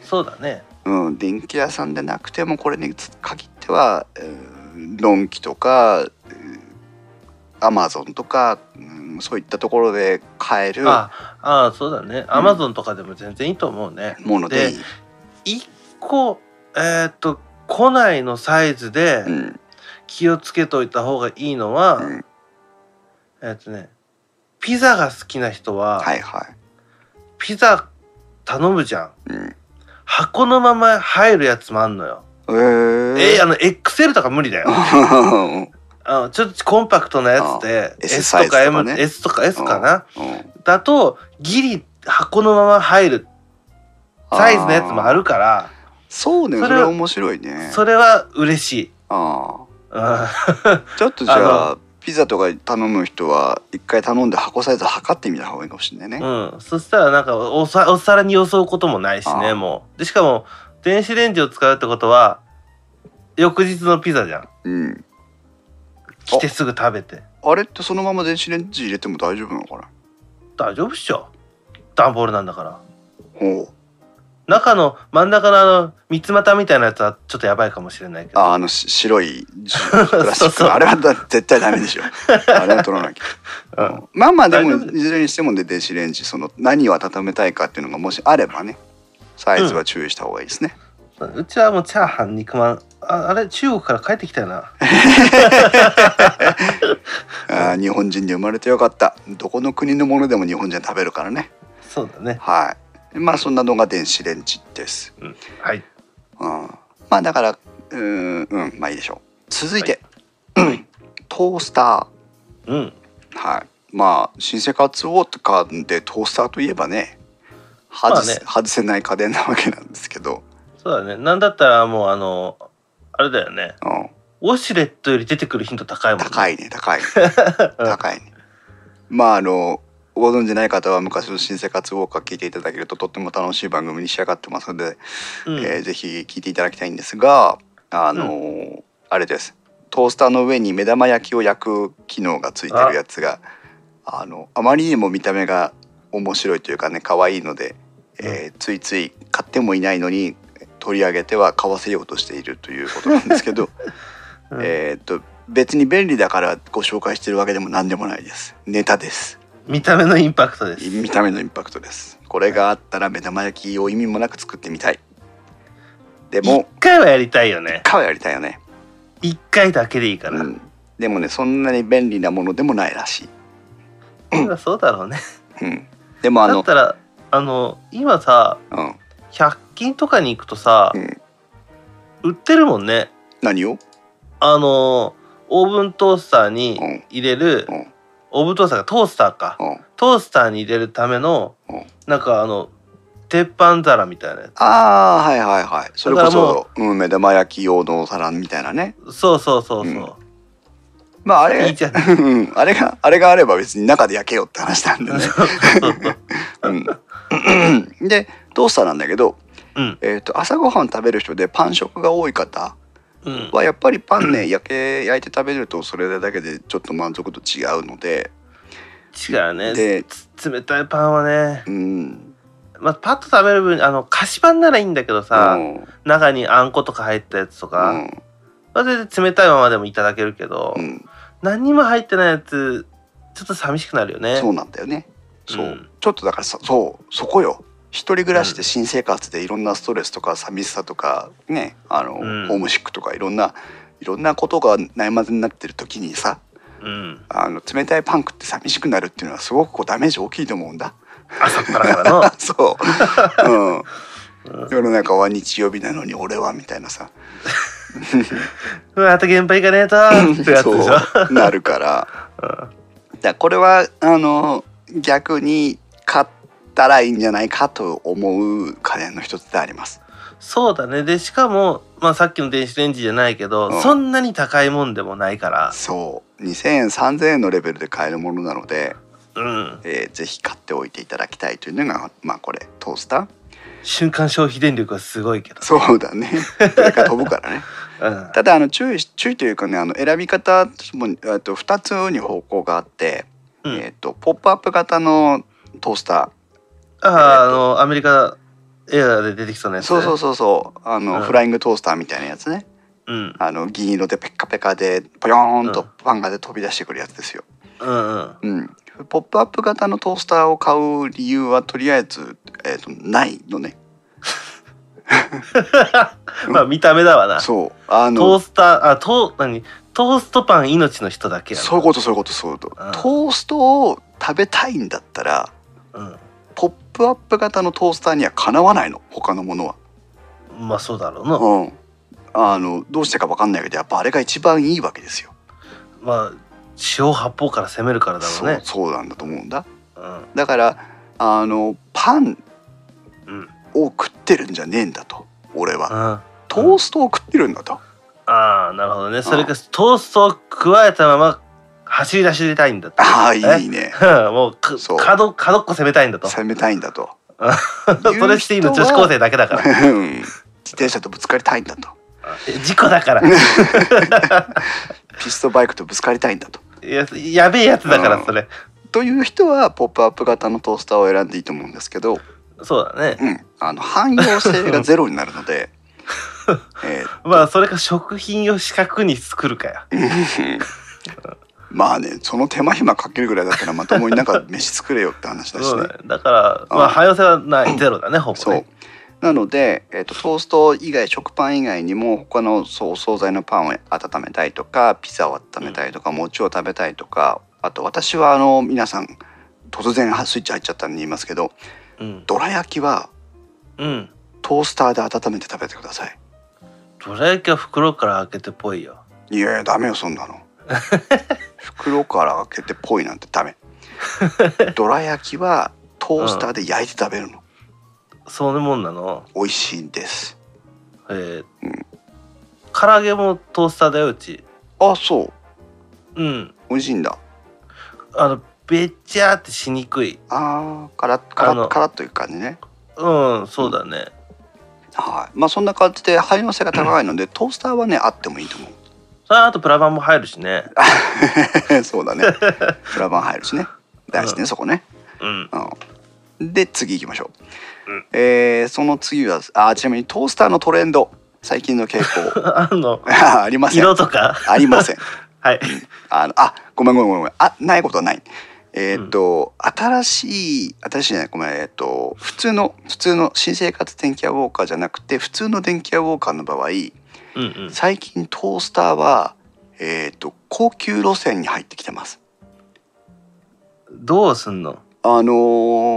そうだね。うん、電気屋さんでなくてもこれに限っては、えードンキとかアマゾンとか、うんそういったところで買えるああそうだね。アマゾンとかでも全然いいと思うね、ものでいい。1個えーっと庫内のサイズでうん気をつけといた方がいいのは、うん。えーっとねピザが好きな人は、はいはピザ頼むじゃん。い。うん。箱のまま入るやつもあんのよ。えー、えー、あの XL とか無理だよ。あのちょっとコンパクトなやつであ S とか M とかね S とか S かな。うん。だとギリ箱のまま入るサイズのやつもあるからそうね。そそれは面白いね。それは嬉しい、あうん、あちょっとじゃあピザとか頼む人は一回頼んで箱サイズ測ってみた方がいいかもしれないね、うん、そしたらなんかおさお皿によそうこともないしねもうでしかも電子レンジを使うってことは翌日のピザじゃんうん、来てすぐ食べてあれってそのまま電子レンジ入れても大丈夫なのかな大丈夫っしょ段ボールなんだからほう中の真ん中のあの三つ股みたいなやつはちょっとやばいかもしれないけど。ああのし白い プラスチックそうそうあれはだ絶対ダメでしょ。あれは取らなきゃ、うん。うん。まあまあでもいずれにしてもね電子レンジその何を温めたいかっていうのがもしあればねサイズは注意した方がいいですね、うちはもうチャーハン肉まん。ああれ中国から帰ってきたよな。あー日本人で生まれてよかった。どこの国のものでも日本人は食べるからね。そうだね。はいまあそんなのが電子レンジです、うん。はい。うん、まあだからうーんうんまあいいでしょう。続いて、トースタうん。ーはい。まあ新生活をとかでトースターといえばね外せ,、まあね。外せない家電なわけなんですけど、そうだね。なんだったらもうあのあれだよね。うん、ウォシュレットより出てくる頻度高いもん、ね、高いね高いね。う ん高いね。まああのご存じない方は昔の新生活ウォーカー聞いていただけるととっても楽しい番組に仕上がってますので、うん。えーぜひ聞いていただきたいんですがあのーあれです。トースターの上に目玉焼きを焼く機能がついてるやつがあ。のあまりにも見た目が面白いというかね可愛いので、えーついつい買ってもいないのに取り上げては買わせようとしているということなんですけど、うん。えーっと別に便利だからご紹介してるわけでも何でもないです。ネタです見た目のインパクトです。見た目のインパクトです。これがあったら目玉焼きを意味もなく作ってみたい。で一も回はやりたいよね。かはやりたいよね。一回だけでいいから、うん、でもねそんなに便利なものでもないらしい、そうだろうね。うん、でもあのだったらあの今さうん。100均とかに行くとさ、うん、売ってるもんね。何を？あのオーブントースターに入れる、うんオーブントースターがトースターか、うん。トースターに入れるための、うん。なんかあの鉄板皿みたいなやああはいはいはい。それこそ、うん、目玉焼き用のお皿みたいなね。つそうそうそうそう、うん。まああれいいじゃんうん。あれがあれがあれば別に中で焼けよって話なんでね、でトースターなんだけど、うん。えー、と朝ごはん食べる人でパン食が多い方うんはやっぱりパンね 焼け焼いて食べるとそれだけでちょっと満足度違うので。違うね。でつ冷たいパンはね、うん。まあ、パッと食べる分あの菓子パンならいいんだけどさ、うん。中にあんことか入ったやつとか、うん。まあ、全然冷たいままでもいただけるけど、うん。何にも入ってないやつちょっと寂しくなるよね。そうなんだよね。そう、うん。ちょっとだからさそうそこよ一人暮らしで新生活でいろんなストレスとか寂しさとかねあの、うん。ホームシックとかいろんないろんなことが悩まずになってる時にさうん。あの冷たいパン食って寂しくなるっていうのはすごくこうダメージ大きいと思うんだ。朝っぱらからの？そう、うん、うん。世の中は日曜日なのに俺はみたいなさ。うわあと現場行かねえとってやつでしょ。そう。なるから。だこれはあの逆に買ったらいいんじゃないかと思う家電の一つであります。そうだね。でしかも、まあ、さっきの電子レンジじゃないけど、うん。そんなに高いもんでもないから。そう。2,000円3,000円のレベルで買えるものなので、うん。えーぜひ買っておいていただきたいというのがまあこれトースター。瞬間消費電力はすごいけど、そうだね。それから飛ぶからね。うん、ただあの注意し注意というかねあの選び方もえっと2つに方向があって、うん。えっとポップアップ型のトースタあああのアメリカ映画で出てきそうなやつーそうそうそうそう。あの、うん。フライングトースターみたいなやつね。うん。あの銀色でペッカペカでポヨーンとうん。パンがで飛び出してくるやつですよ。うんうん。うん、ポップアップ型のトースターを買う理由はとりあえず、えー、とないのね。まあ見た目だわな。そう。あトのースターあトー何？トーストパン命の人だけそういうことそういうことそういうこと、うん。トーストを食べたいんだったらうんプアップ型のトースターにはかなわないの他のものは。まあそうだろうな、うん、あのどうしてか分かんないけどやっぱあれが一番いいわけですよ。まあ四方八方から攻めるからだろうそうねそうなんだと思うんだ。うんだからあのパンうんを食ってるんじゃねえんだと俺は。あトーストを食ってるんだと。あーなるほどねそれかトーストを加えたまま走り出してたいんだと。ああいいね。もう角角っこ攻めたいんだと。攻めたいんだと。それしていいの女子高生だけだから。うん。自転車とぶつかりたいんだと。え事故だから。ピストバイクとぶつかりたいんだと。いややべえやつだかうん。らそれ。という人はポップアップ型のトースターを選んでいいと思うんですけど、そうだね。うん、あの汎用性がゼロになるので、えまあそれか食品を四角に作るかよ。ーまあねその手間暇かけるぐらいだったらまともになんか飯作れよって話だしね。ね。だからまあ汎用性はないゼロだねほぼそう。ねなので、えー、とトースト以外食パン以外にも他のそうお惣菜のパンを温めたいとかピザを温めたいとか、餅を食べたいとかあと私はあの皆さん突然スイッチ入っちゃったんで言いますけどうん。どら焼きはうん。トースターで温めて食べてください。どら焼きは袋から開けてっぽいよ。いやいやダメよそんなの 袋から開けてぽいなんてダメ。どら焼きはトースターで焼いて食べるの、そういうもんなの？美味しいんです。えーうん。唐揚げもトースターだようち。あそう。うん。美味しいんだ。あのべっちゃーってしにくい。ああカラッカラあのッカラッという感じね。うんそうだね。はい。まあそんな感じで汎用性が高いので トースターはねあってもいいと思それあとプラバンも入るしね。う そうだね。プラバン入るしね。大事ね、うん。そこね。うん。うん。で次行きましょう、うん。えーその次はあちなみにトースターのトレンド。最近の傾向。あのありません。色とか。ありません。はい。あのあごめんごめんごめんあないことはない。えーっと、新しい新しいじゃないごめん。えーっと普通の普通の新生活電気屋ウォーカーじゃなくて普通の電気屋ウォーカーの場合うんうん。最近トースターはえーっと高級路線に入ってきてます。どうすんの？あの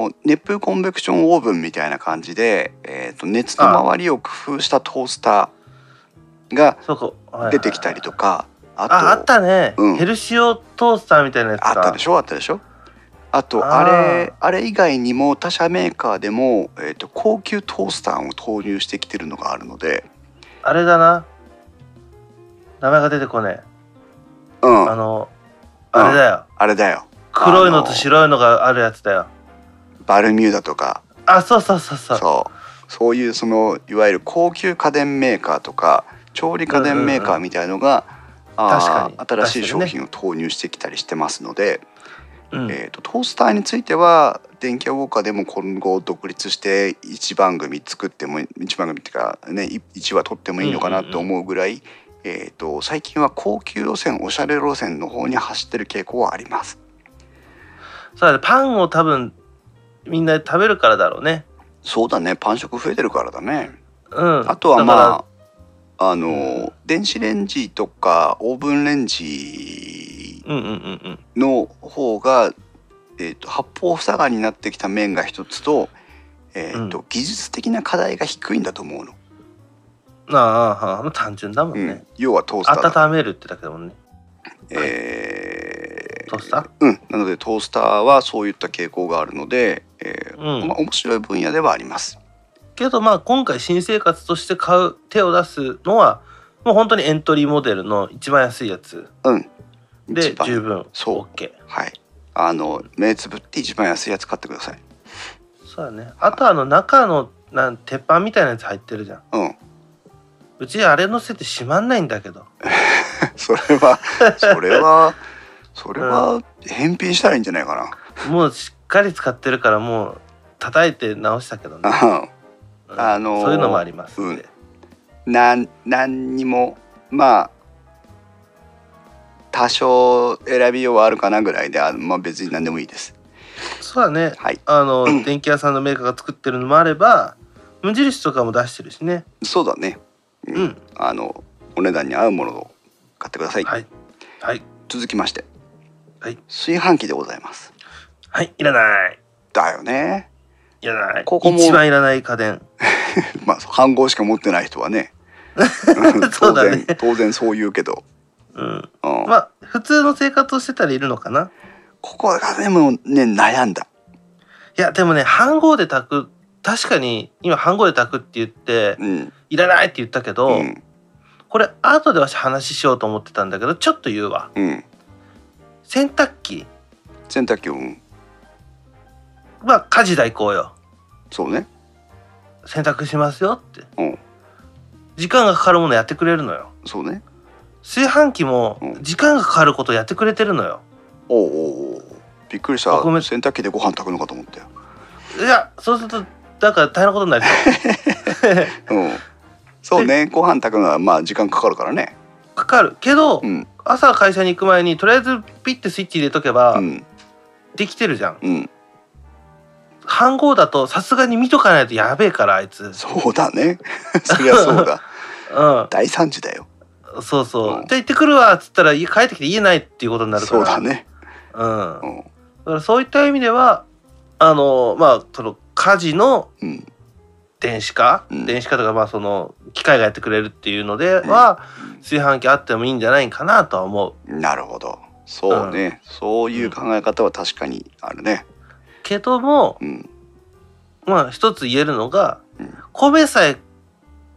ー熱風コンベクションオーブンみたいな感じで、えーっと熱の回りを工夫したトースターが出てきたりとかあとああったね、うん。ヘルシオトースターみたいなやつか。あったでしょ？あったでしょ？あとあれあれ以外にも他社メーカーでも、えー、と高級トースターを投入してきてるのがあるのであれだな。名前が出てこねえ。うん。ああのあれだよ。れだよ。黒いのと白いのがあるやつだよ。バルミューダとか。あそうそうそうそう。そう。そういうそのいわゆる高級家電メーカーとか調理家電メーカーみたいのが、あー確かに。新しい商品を投入してきたりしてますので、うん。えー、とトースターについては電気屋ウォーカーでも今後独立して1番組作っても1番組っていうかね1話取ってもいいのかなと思うぐらい、えー、と最近は高級路線おしゃれ路線の方に走ってる傾向はあります。そうだねパンを多分みんな食べるからだろうね。そうだねパン食増えてるからだね。うん。あとはまああの、うん電子レンジとかオーブンレンジらうんうんうんうん。の方が、えー、と八方塞がりになってきた面が一つと,、えーとう技術的な課題が低いんだと思うの。ああ単純だもんね、うん、要はトースターだ。温めるってだけだもんね。えートースター？うん。なのでトースターはそういった傾向があるので、えーうん。まあ、面白い分野ではあります。けどまあ今回新生活として買う手を出すのはもう本当にエントリーモデルの一番安いやつうん。で十分そう。OK はいあの目つぶって一番安いやつ買ってください。そうだね。あとあの中のなん鉄板みたいなやつ入ってるじゃん。うん。うちあれ乗せて閉まんないんだけど。それはそれはそれは返品したらいいんじゃないかもうしっかり使ってるからもう叩いて直したけどね、な。うん。あのーそういうのもありますんで、なん何にもまあ多少選びようはあるかなぐらいであまあ別に何でもいいです。そうだね。はい。あの 電気屋さんのメーカーが作ってるのもあれば無印とかも出してるしね。そうだね。ううん。あのお値段に合うものを買ってください。はい。はい。続きまして、はい。炊飯器でございます。はい。いらない。だよね。いらない。ここも。一番いらない家電。まあ半合しか持ってない人はね。そうだね。当然当然そう言うけど、うん。うん。まあ普通の生活をしてたらいるのかな。ここがでもね悩んだ。いやでもね飯盒で炊く確かに今飯盒で炊くって言ってうん。いらないって言ったけど、うん。これ後で私話しようと思ってたんだけどちょっと言うわ。うん。洗濯機。洗濯機うん。まあ家事代行よ。そうね。洗濯しますよって。うん。時間がかかるものやってくれるのよ。そうね。炊飯器もうん。時間がかかることやってくれてるのよ。おうおうおう。びっくりした。あごめん。洗濯機でご飯炊くのかと思ったよ。いやそうするとだから大変なことになりそううん。そうね。ご飯炊くのはまあ時間かかるからね。かかる。けど、うん。朝会社に行く前にとりあえずピッてスイッチ入れとけば、うん。できてるじゃん。うん。飯盒だとさすがに見とかないとやべえからあいつ。そうだね。そりゃそうだ。うん。大惨事だよ。そうそう、うん。で行ってくるわっつったら家帰ってきて言えないっていうことになるから。そうだね。うん、だうん。からそういった意味ではあのまあその家事のうん。電子化、うん。電子化とかまあその機械がやってくれるっていうのでは、炊飯器あってもいいんじゃないかなとは思う。なるほど。そうね、そういう考え方は確かにあるね。けどもうん。まあ一つ言えるのが、うん。米さえ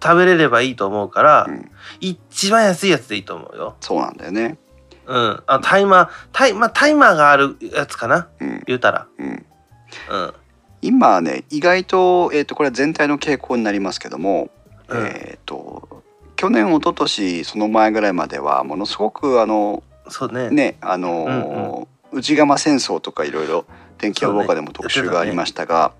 食べれればいいと思うから、うん。一番安いやつでいいと思うよ。そうなんだよね。うん。あタイマータイ,、まあ、タイマーがあるやつかなうん。言うたら。うん、うん。今ね意外と,、えー、とこれは全体の傾向になりますけども、うん。えっ、と去年一昨年その前ぐらいまではものすごくあのそうね。ねあの、内釜戦争とかいろいろ電気予防下でも特集がありましたが、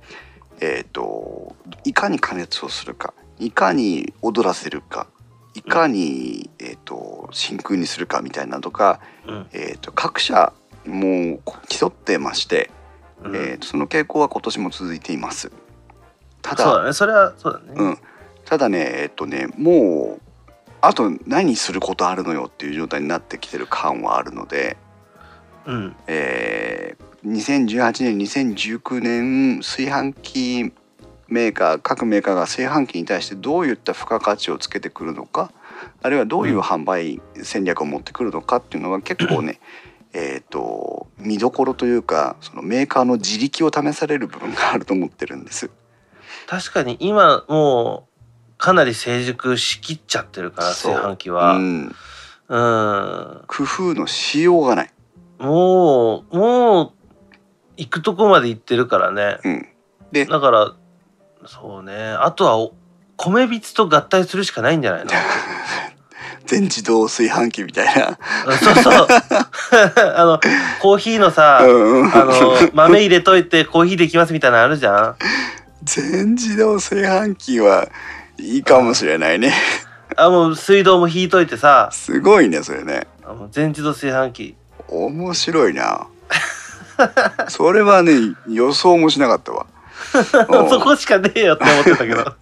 えっ、といかに加熱をするかいかに踊らせるかいかに、えー、と真空にするかみたいなのとか、うん。えー、と各社もう競ってまして、うん。えー、とその傾向は今年も続いています。たそうだだね。それはそうだね、うん、ただねえっとねもうあと何することあるのよっていう状態になってきてる感はあるので、うん。えー、2018年2019年炊飯器メーカー各メーカーが炊飯器に対してどういった付加価値をつけてくるのかあるいはどういう販売戦略を持ってくるのかっていうのは結構ね えーと見どころというかそのメーカーの自力を試される部分があると思ってるんです。確かに今もうかなり成熟しきっちゃってるから炊飯器は。ううんん、工夫のしようがない。もうもう行くとこまで行ってるからね。うん、でだからそうねあとはお米びつと合体するしかないんじゃないの？全自動炊飯器みたいな。そうそう あのコーヒーのさうんうんあの豆入れといてコーヒーできますみたいなのあるじゃん？全自動炊飯器はいいかもしれないね。あもう水道も引いといてさすごいねそれね。あもう全自動炊飯器面白いな。それはね予想もしなかったわ。うん。そこしかねえよって思ってたけど、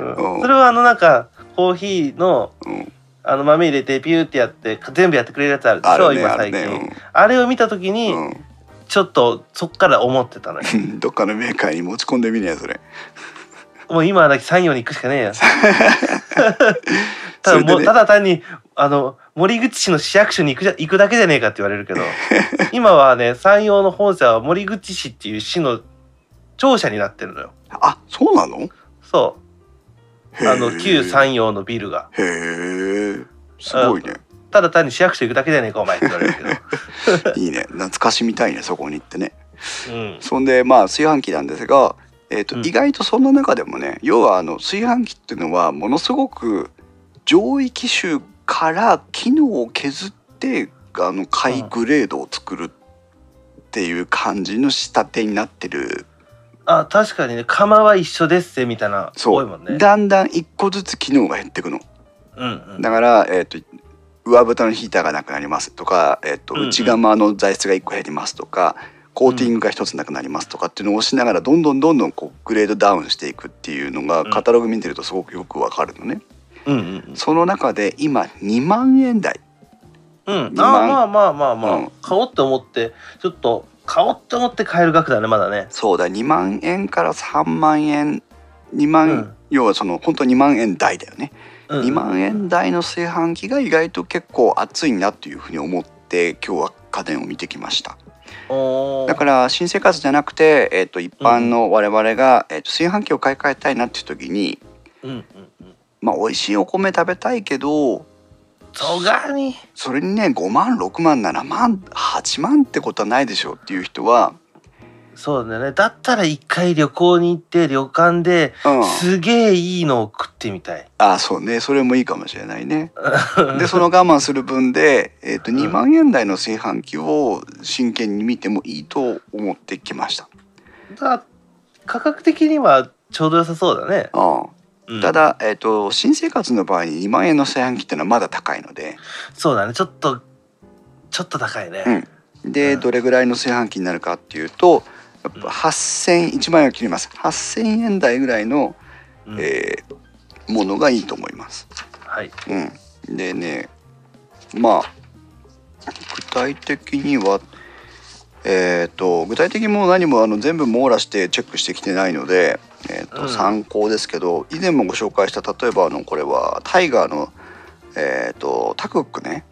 うん。うんそれはあのなんかコーヒーのうん。あの豆入れてピューってやって全部やってくれるやつあるでしょ、ね今最あるね近、あれを見た時に、うん。ちょっとそっから思ってたのよ。うん。どっかのメーカーに持ち込んでみねやそれ。もう今はだけ山陽に行くしかねえよ。ただもうただ単にあの森口市の市役所に行くじゃ行くだけじゃねえかって言われるけど。今はね山陽の本社は森口市っていう市の庁舎になってるのよ。あそうなの？そう。あの旧山陽のビルが。へえすごいね。ただ単に市役所行くだけじゃねえかお前って言われるけ いいね。懐かしみたいねそこに行ってね。どうん。そんでまあ炊飯器なんですが、えーとうん。意外とそんな中でもね要はあの炊飯器っていうのはものすごく上位機種から機能を削ってあのハイグレードを作るっていう感じの仕立てになってるあ確かにね釜は一緒ですぜみたいなそう、多いもんね。だんだん一個ずつ機能が減っていくの。うんうん。だから、えー、と上蓋のヒーターがなくなりますとか、えー、とうんうん。内釜の材質が1個減りますとか、コーティングが1つなくなりますとかっていうのを押しながらどんどんどんどんこうグレードダウンしていくっていうのがうん。カタログ見てるとすごくよくわかるのね。うんうんうん。その中で今2万円台。うん、あまあまあまあまあ、うん。買おうって思ってちょっと買おうって思って買える額だねまだね。そうだ2万円から3万円2万、うん。要はその本当2万円台だよね、うん。2万円台の炊飯器が意外と結構熱いなっていうふうに思って今日は家電を見てきました。だから新生活じゃなくて、えー、と一般の我々が、えー、と炊飯器を買い替えたいなっていう時に、うんうんうん。まあ、美味しいお米食べたいけどそがに。それにね5万6万7万8万ってことはないでしょうっていう人は、そうだよね。だったら一回旅行に行って旅館でうん、すげえいいのを食ってみたい、あそうね。それもいいかもしれないね。でその我慢する分で、えー、と2万円台の炊飯器を真剣に見てもいいと思ってきました。だ価格的にはちょうど良さそうだね、うんうん。ただ、えー、と新生活の場合に2万円の炊飯器っていうのはまだ高いので。そうだね。ちょっとちょっと高いね、で、うん。どれぐらいの炊飯器になるかっていうとやっぱ8,000 1万円を切ります。8,000円台ぐらいの、うん。えーものがいいと思います。はい。うん、でねまあ具体的にはえー、と具体的にもう何もあの全部網羅してチェックしてきてないので、えーとうん。参考ですけど以前もご紹介した例えばあのこれはタイガーの、えー、とタクックね。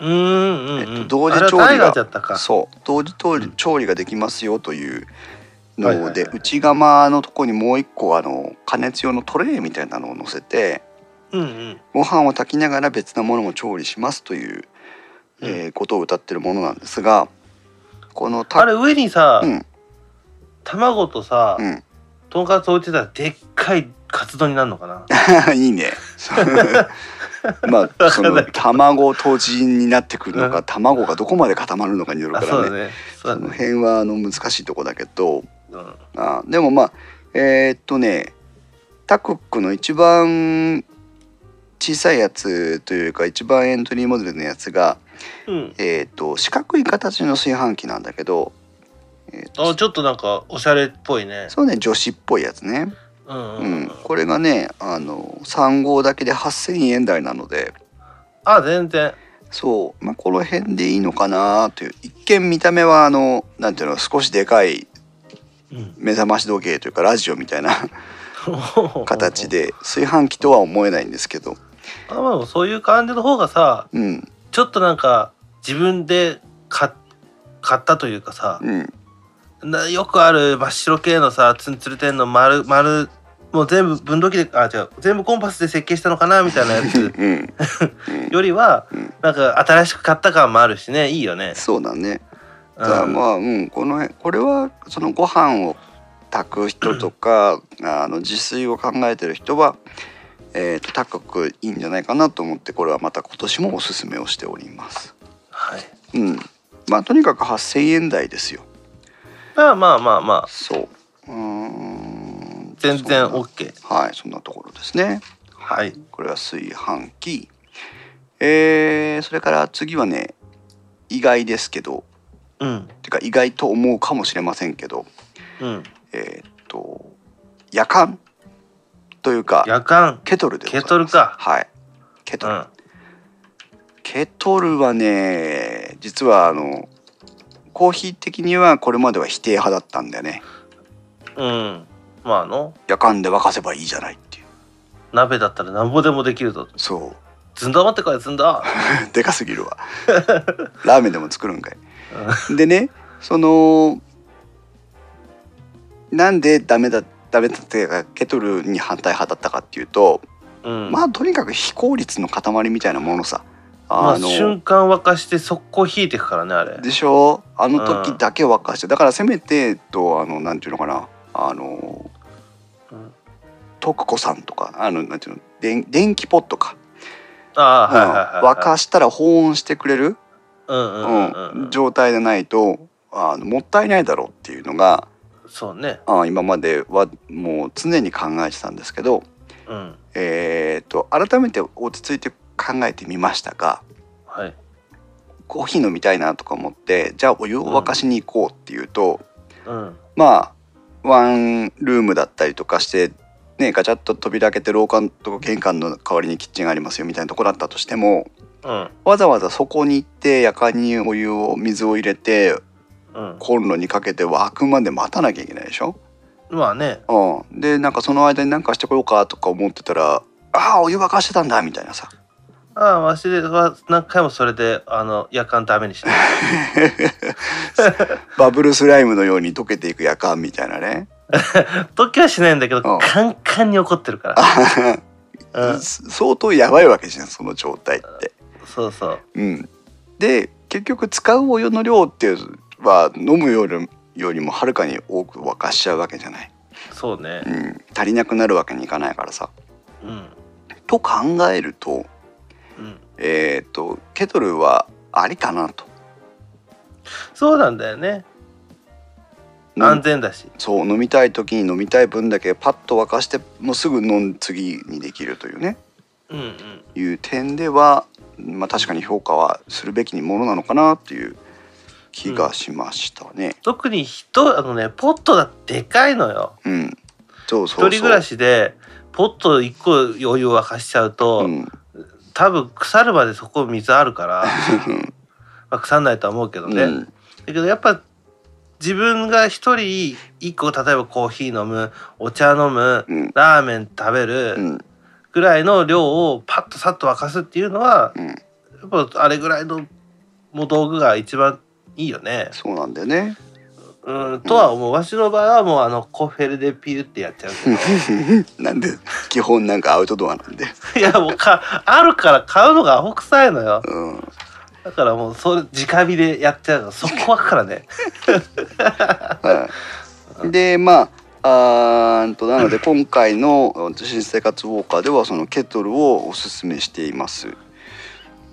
うんうんうん、えっと同時調理がそう。同時調理ができますよというので、内釜のとこにもう一個あの加熱用のトレイみたいなのを乗せてうんうん。ご飯を炊きながら別なものも調理しますというえーことを歌ってるものなんですがこのたあれ上にさ、うん。卵とさ、うんとんかつ置いてたらでっかいカツ丼になるのかな？いいね。まあ その卵とじになってくるのか、うん。卵がどこまで固まるのかによるあからね。ね。その辺はあの難しいとこだけど、うん、あでもまあえーっとね、タクックの一番小さいやつというか一番エントリーモデルのやつが、うん、えーっと四角い形の炊飯器なんだけど、えーあちょっとなんかおしゃれっぽいね。そうね女子っぽいやつね。うんうん、ううん。ん、これがねあの3号だけで8,000円台なので。あ全然。そう、まあ、この辺でいいのかなという。一見見た目はあのなんていうの少しでかいうん。目覚まし時計というかラジオみたいな 形で炊飯器とは思えないんですけど、あまあそういう感じの方がさうん。ちょっとなんか自分で買買ったというかさうん、なよくある真っ白系のさツンツルテンの丸丸もう全部分度器であ違う全部コンパスで設計したのかなみたいなやつ。うん、よりはうん。なんか新しく買った感もあるしね。いいよね。そうだね。うん。だからまあ、うん、この辺これはそのご飯を炊く人とか、あの自炊を考えてる人は、えー、と高くいいんじゃないかなと思ってこれはまた今年もおすすめをしております。はい、うん、まあとにかく8,000円台ですよ。まあまあまあまあそう。うーん。全然 OK。はい、そんなところですね。はい。これは炊飯器。えー、それから次はね、意外ですけど、うんてか意外と思うかもしれませんけど、うん。えーっと、夜間？というか、夜間ケトルでケ。トルか。はい。ケトル。うん。ケトルはね、実はあの、コーヒー的にはこれまでは否定派だったんだよね。うん。まああの夜間で沸かせばいいじゃないっていう。鍋だったらなんぼでもできるぞ。そう。ずんだ待ってこいずんだ。でかすぎるわ ラーメンでも作るんかいでねそのなんでダメだダメだってケトルに反対派だったかっていうと、うん。まあとにかく非効率の塊みたいなものさまああの、瞬間沸かして速攻引いていくからねあれ。でしょ？あの時うんだけ沸かして、だからせめてとあのなんていうのかなあのうん徳子さんとかあのなんていうの？電電気ポットか、ああはいはいはい。沸かしたら保温してくれる？うんうんうんうん。うん、状態でないとあのもったいないだろうっていうのがそうね。あ今まではもう常に考えてたんですけど、うん。えー、と改めて落ち着いて考えてみましたがはい。コーヒー飲みたいなとか思ってじゃあお湯を沸かしに行こうっていうと、うん。まあワンルームだったりとかして。ね、ガチャッと扉開けて廊下と玄関の代わりにキッチンがありますよみたいなとこだったとしてもうん。わざわざそこに行って夜間にお湯を水を入れてうん。コンロにかけて沸くまで待たなきゃいけないでしょ、まあね。うん、でなんかその間に何かしてこようかとか思ってたら「ああお湯沸かしてたんだ」みたいなさああわしは何回もそれであの夜間ダメにして バブルスライムのように溶けていく夜間みたいなね 時はしないんだけどうんカンカンに怒ってるから。うん。相当やばいわけじゃんその状態って。そうそう。うん、で結局使うお湯の量っていうは飲むよりよりもはるかに多く沸かしちゃうわけじゃない、そうねう。ん、足りなくなるわけにいかないからさ。うん。と考えると,、うん。えー、とケトルはありかなと。そうなんだよね。うん安全だし。そう飲みたい時に飲みたい分だけパッと沸かしてもうすぐ飲ん次にできるというねうんうん。いう点では、まあ、確かに評価はするべきものなのかなっていう気がしましたね。特に人あのねポットがでかいのよ。うん、そうそう一人暮らしでポット一個お湯沸かしちゃうと、うん、多分腐るまでそこ水あるから、まあ、腐んないとは思うけどね。うんだけどやっぱ自分が一人一個例えばコーヒー飲むお茶飲むうんラーメン食べるうんぐらいの量をパッとさっと沸かすっていうのはうん、やっぱあれぐらいのもう道具が一番いいよね。そうなんだよね。うん。とは思う。わしの場合はもうあのコフェルでピュってやっちゃうけ なんで基本なんかアウトドアなんで。ど いやもうかあるから買うのがアホ臭いのよ。うん、だからもうそれ直火でやっちゃうからそこはからね。はい、でまああとなので今回の新生活ウォーカーではそのケトルをおすすめしています。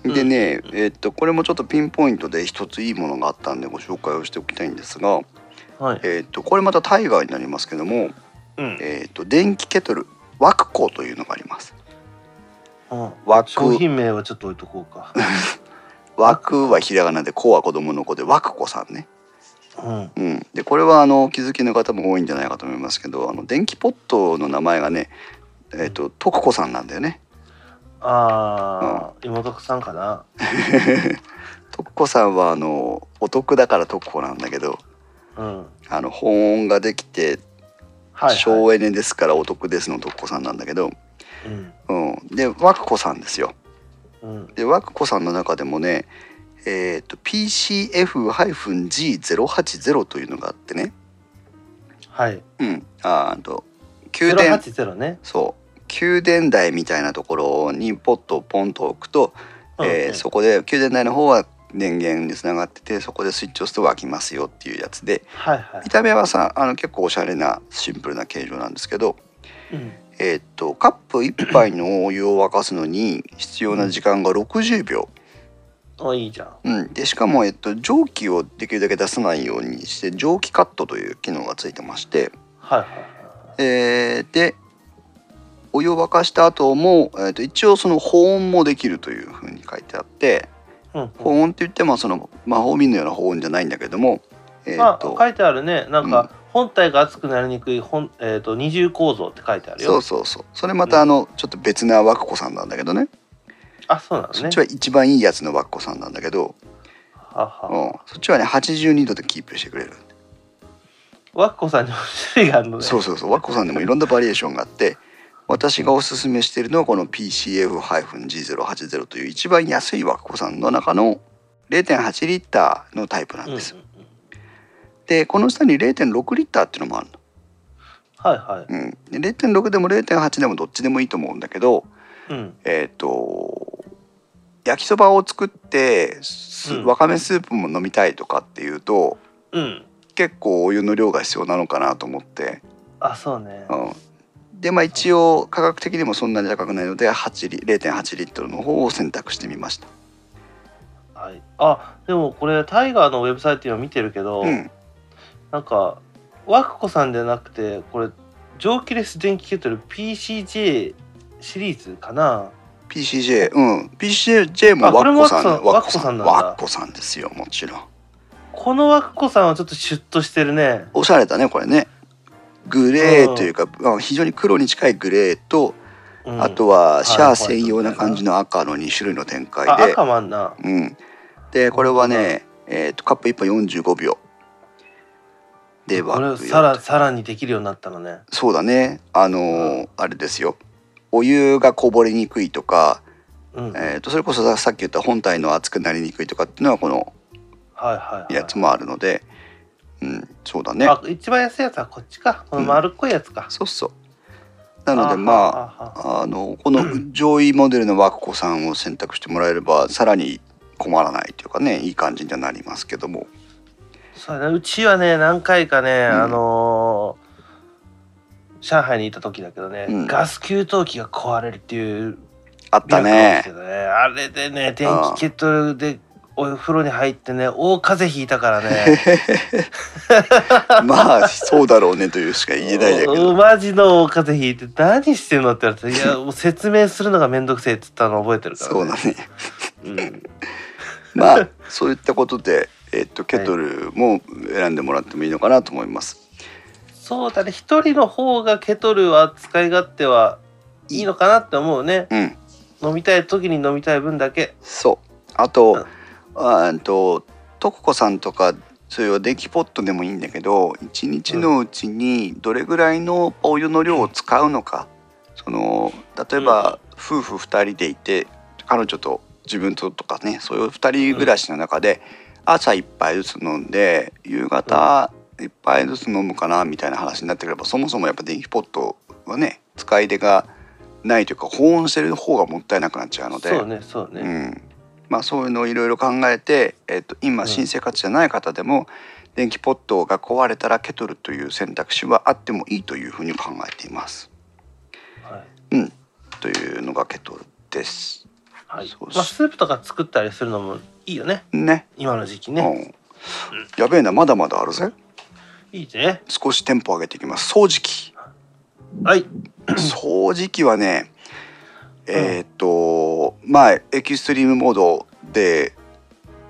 でね、えっとこれもちょっとピンポイントで一ついいものがあったんでご紹介をしておきたいんですが、はい、えっとこれまたタイガーになりますけども、うん。えっと電気ケトルワクコというのがあります。うん、ワク。商品名はちょっと置いとこうか。ワクはひらがなでコは子供の子でワクコさんね。うん。うん、でこれはあのお気づきの方も多いんじゃないかと思いますけどあの電気ポットの名前がねえっ、と徳子さんなんだよね。ああ、妹さんかな。徳子さんはあのお得だから徳子なんだけどうん。あの保温ができてはい、はい、省エネですからお得ですの徳子さんなんだけど、うん。うん、で和久子さんですよ。うん。で和久子さんの中でもねえっ、と PCF-G080 というのがあってね、はい。うん、あと給電080ね。そう。給電台みたいなところにポットをポンと置くと、えーうん。そこで給電台の方は電源につながっててそこでスイッチを押すと沸きますよっていうやつで。はいはい。見た目はさあの結構おしゃれなシンプルな形状なんですけど、うん。えーっとカップ1杯のお湯を沸かすのに必要な時間が60秒、あいいじゃん。うん、でしかも、えっと、蒸気をできるだけ出さないようにして蒸気カットという機能がついてまして、はいはいえーでお湯を沸かした後も、えー、と一応その保温もできるというふうに書いてあって保温って言ってもその魔法瓶のような保温じゃないんだけどもえっ、まあと書いてあるね。なんうん。か本体が熱くなりにくい本、えー、と二重構造って書いてあるよ。そうそうそう。それまたあのちょっと別な和子さんなんだけどね。あそうなのね。そっちは一番いいやつの和子さんなんだけど、はは。うん、そっちはね82度でキープしてくれる。わっこさんにも種類があるのね。そうそうそう。和子さんでもいろんなバリエーションがあって私がおすすめしているのはこの PCF-G080 という一番安い和子さんの中の0.8リッターのタイプなんです、でこの下に0.6リッターっていうのもあるはいはの、うん、で0.6でも0.8でもどっちでもいいと思うんだけどいうん。えっ、と焼きそばを作ってわかめスープも飲みたいとかっていうとうん。結構お湯の量が必要なのかなと思って、あそうね。うん、でまあ一応価格的にもそんなに高くないので8リ0.8リットルの方を選択してみました。はい。あでもこれタイガーのウェブサイト今見てるけど、うん、なんかわくこさんじゃなくてこれ蒸気レス電気ケトル PCJ シリーズかな？PCJ うん。PCJ もワッコさんワッコささんワッコさんですよもちろん。このわくこさんはちょっとシュッとしてるね。おしゃれだねこれねグレーというか、まあ、非常に黒に近いグレーと、うん。あとはシャはい。ア専用な感じの赤の2種類の展開あで、赤もあんな。うん、でこれはね、えー、とカップ1本45秒。でこれ沸くよさらさらにできるようになったのね。そうだね。あのーあれですよ。お湯がこぼれにくいとか、うん、はいえー、とそれこそささっき言った本体の熱くなりにくいとかっていうのはこのはいはい。やつもあるので、うん、そうだね。あ一番安いやつはこっちか。この丸っこいやつか、そうそう。なのでまあああ。のこの上位モデルの和子さんを選択してもらえればさらに困らないというかねいい感じにはなりますけども。そうだね。うちはね何回かね、うん。あのー上海にいた時だけどね、うん。ガス給湯器が壊れるっていうあったね。ね。あれでね電気ケトルでお風呂に入ってね大風邪ひいたからね。まあそうだろうねというしか言えないんだけおどマジの大風邪ひいて何してんのって言われて「いや もう説明するのがめんどくせえ」って言ったの覚えてるから、そうだね。うん。まあそういったことで、えっとケトルも選んでもらってもいいのかなと思います。そうだね。一人の方がケトルは使い勝手はいいのかなって思うね。うん、飲みたい時に飲みたい分だけ。そう。あと、うんあーえっと徳子さんとかそういう電気ポットでもいいんだけど一日のうちにどれぐらいのお湯の量を使うのか。その例えば夫婦2人でいて彼女と自分ととかねそういう2人暮らしの中で朝1杯ずつ飲んで夕方1杯ずつ飲むかなみたいな話になってくればそもそもやっぱ電気ポットはね使い出がないというか保温してる方がもったいなくなっちゃうので。そうねそうね、うん、まあ、そういうのをいろいろ考えて、えっと今うん新生活じゃない方でも、電気ポットが壊れたらケトルという選択肢はあってもいいというふうに考えています。はいというのがケトルです。はいまあ、スープとか作ったりするのもいいよねね。今の時期ね、うん。やべえなまだまだあるぜ。いいね少しテンポ上げていきます。掃除機。はい掃除機はね、えーっとまあエキストリームモードで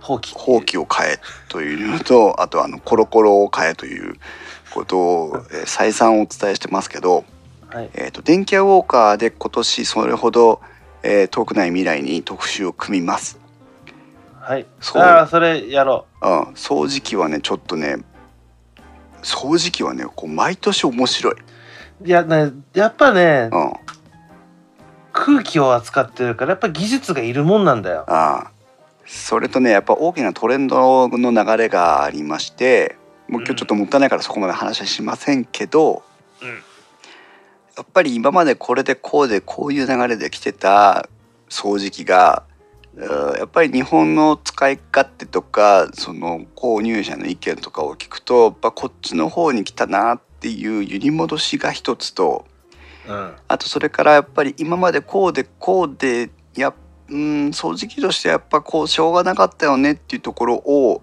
ほうきほうきを変えというのとあとあのコロコロを変えということを、えー再三お伝えしてますけど、はい。えーっと電気屋ウォーカーで今年それほど、えー遠くない未来に特集を組みます。はい。そう。ああそれやろう。ん、掃除機はねちょっとね掃除機はねこう毎年面白い。ういやねやっぱねうん、空気を扱ってるからやっぱ技術がいるもんなんだよ。ああ。それとねやっぱ大きなトレンドの流れがありましてもう今日ちょっともったいないからそこまで話はしませんけど、うん。やっぱり今までこれでこうでこういう流れで来てた掃除機がうんやっぱり日本の使い勝手とかその購入者の意見とかを聞くとやっぱこっちの方に来たなっていう揺り戻しが一つとうん。あとそれからやっぱり今までこうでこうでやうん掃除機としてやっぱこうしょうがなかったよねっていうところを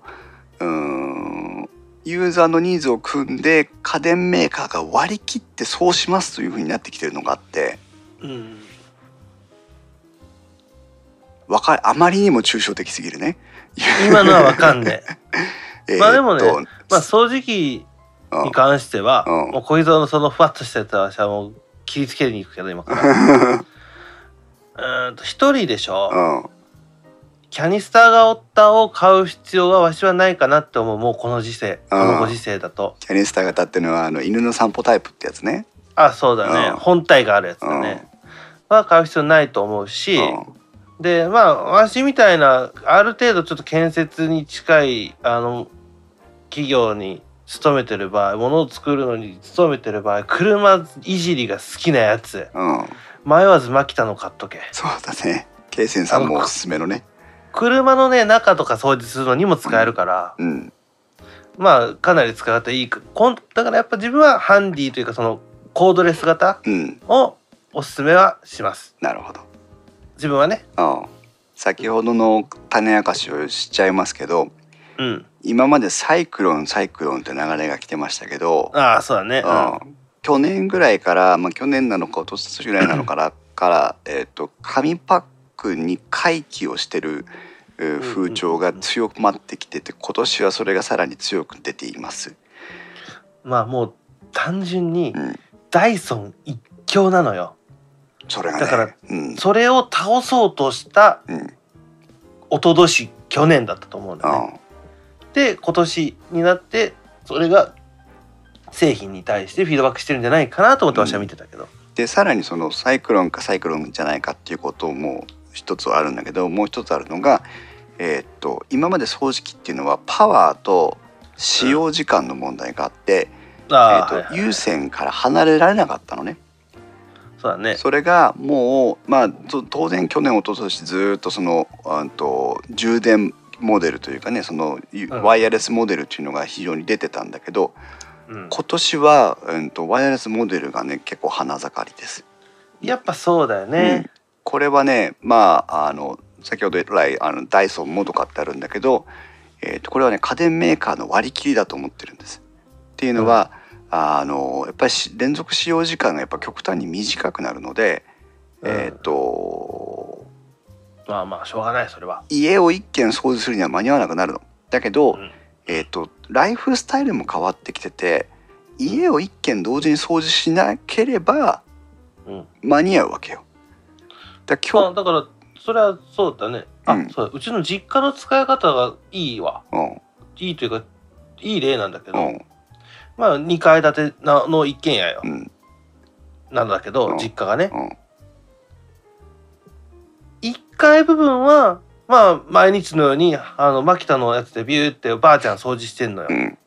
うんユーザーのニーズを組んで家電メーカーが割り切ってそうしますというふうになってきてるのがあってうん。わかあまりにも抽象的すぎるね。今のはわかんね まあでもねまあ掃除機うんに関しては、うん。もう小泉のそのふわっとしたやはもう切りつけに行くけど今から。うーんと一人でしょ、うん。キャニスターがおったを買う必要はわしはないかなって思うもうこの時世。このご時世だと。キャニスター型っていうのはあの犬の散歩タイプってやつね。あそうだね、うん。本体があるやつだね、は買う必要ないと思うし、うん。でまあわしみたいなある程度ちょっと建設に近いあの企業に勤めてる場合物を作るのに勤めてる場合車いじりが好きなやつ。うん、迷わずマキタの買っとけ。そうだね。ケイセンさんもおすすめのね。車のね中とか掃除するのにも使えるから、うん、まあかなり使い勝手いい。かこんだからやっぱ自分はハンディというかそのコードレス型うん、をおすすめはします。なるほど。自分はね。うん、先ほどの種明かしをしちゃいますけどうん今までサイクロンサイクロンって流れが来てましたけど、ああそうだね。うん、去年ぐらいから、まあ、去年なのか一昨年ぐらいなのかなから、えー、と紙パックに回帰をしてる風潮が強まってきてて今年はそれがさらに強く出ています。まあもう単純にうん、ダイソン一強なのよ。それがねだからうん。それを倒そうとしたうん。一昨年去年だったと思うんだよねで今年になってそれが製品に対してフィードバックしてるんじゃないかなと思って私は見てたけど、でさらにそのサイクロンかサイクロンじゃないかっていうことも一つはあるんだけどもう一つあるのが、えーっと今まで掃除機っていうのはパワーと使用時間の問題があって、ああ、えーっとはいはい有線から離れられなかったのね。そうだね。それがもうまあと当然去年一昨年ずーっとそのあんと充電モデルというかねそのワイヤレスモデルっていうのが非常に出てたんだけど、うん、今年は、うん、とワイヤレスモデルがね結構花盛りです。やっぱそうだようん。ね、これはねまああの先ほど来あのダイソンもとかってあるんだけど、えー、とこれはね家電メーカーの割り切りだと思ってるんです。っていうのは、あのやっぱりし連続使用時間がやっぱ極端に短くなるので、うん。えっ、とまあまあしょうがないそれは。家を一軒掃除するには間に合わなくなるの。だけど、うん。えっ、とライフスタイルも変わってきてて家を一軒同時に掃除しなければうん。間に合うわけよ。だから今まあだからそれはそうだね。あ、うん。そうだうちの実家の使い方がいいわ。日、うん。いいというかいい例なんだけど、うん。まあ2階建てなの一軒家よ、うん。なんだけど、うん。実家がね。うん1階部分はまあ毎日のようにあのマキタのやつでビューってばあちゃん掃除してんのよ、うん。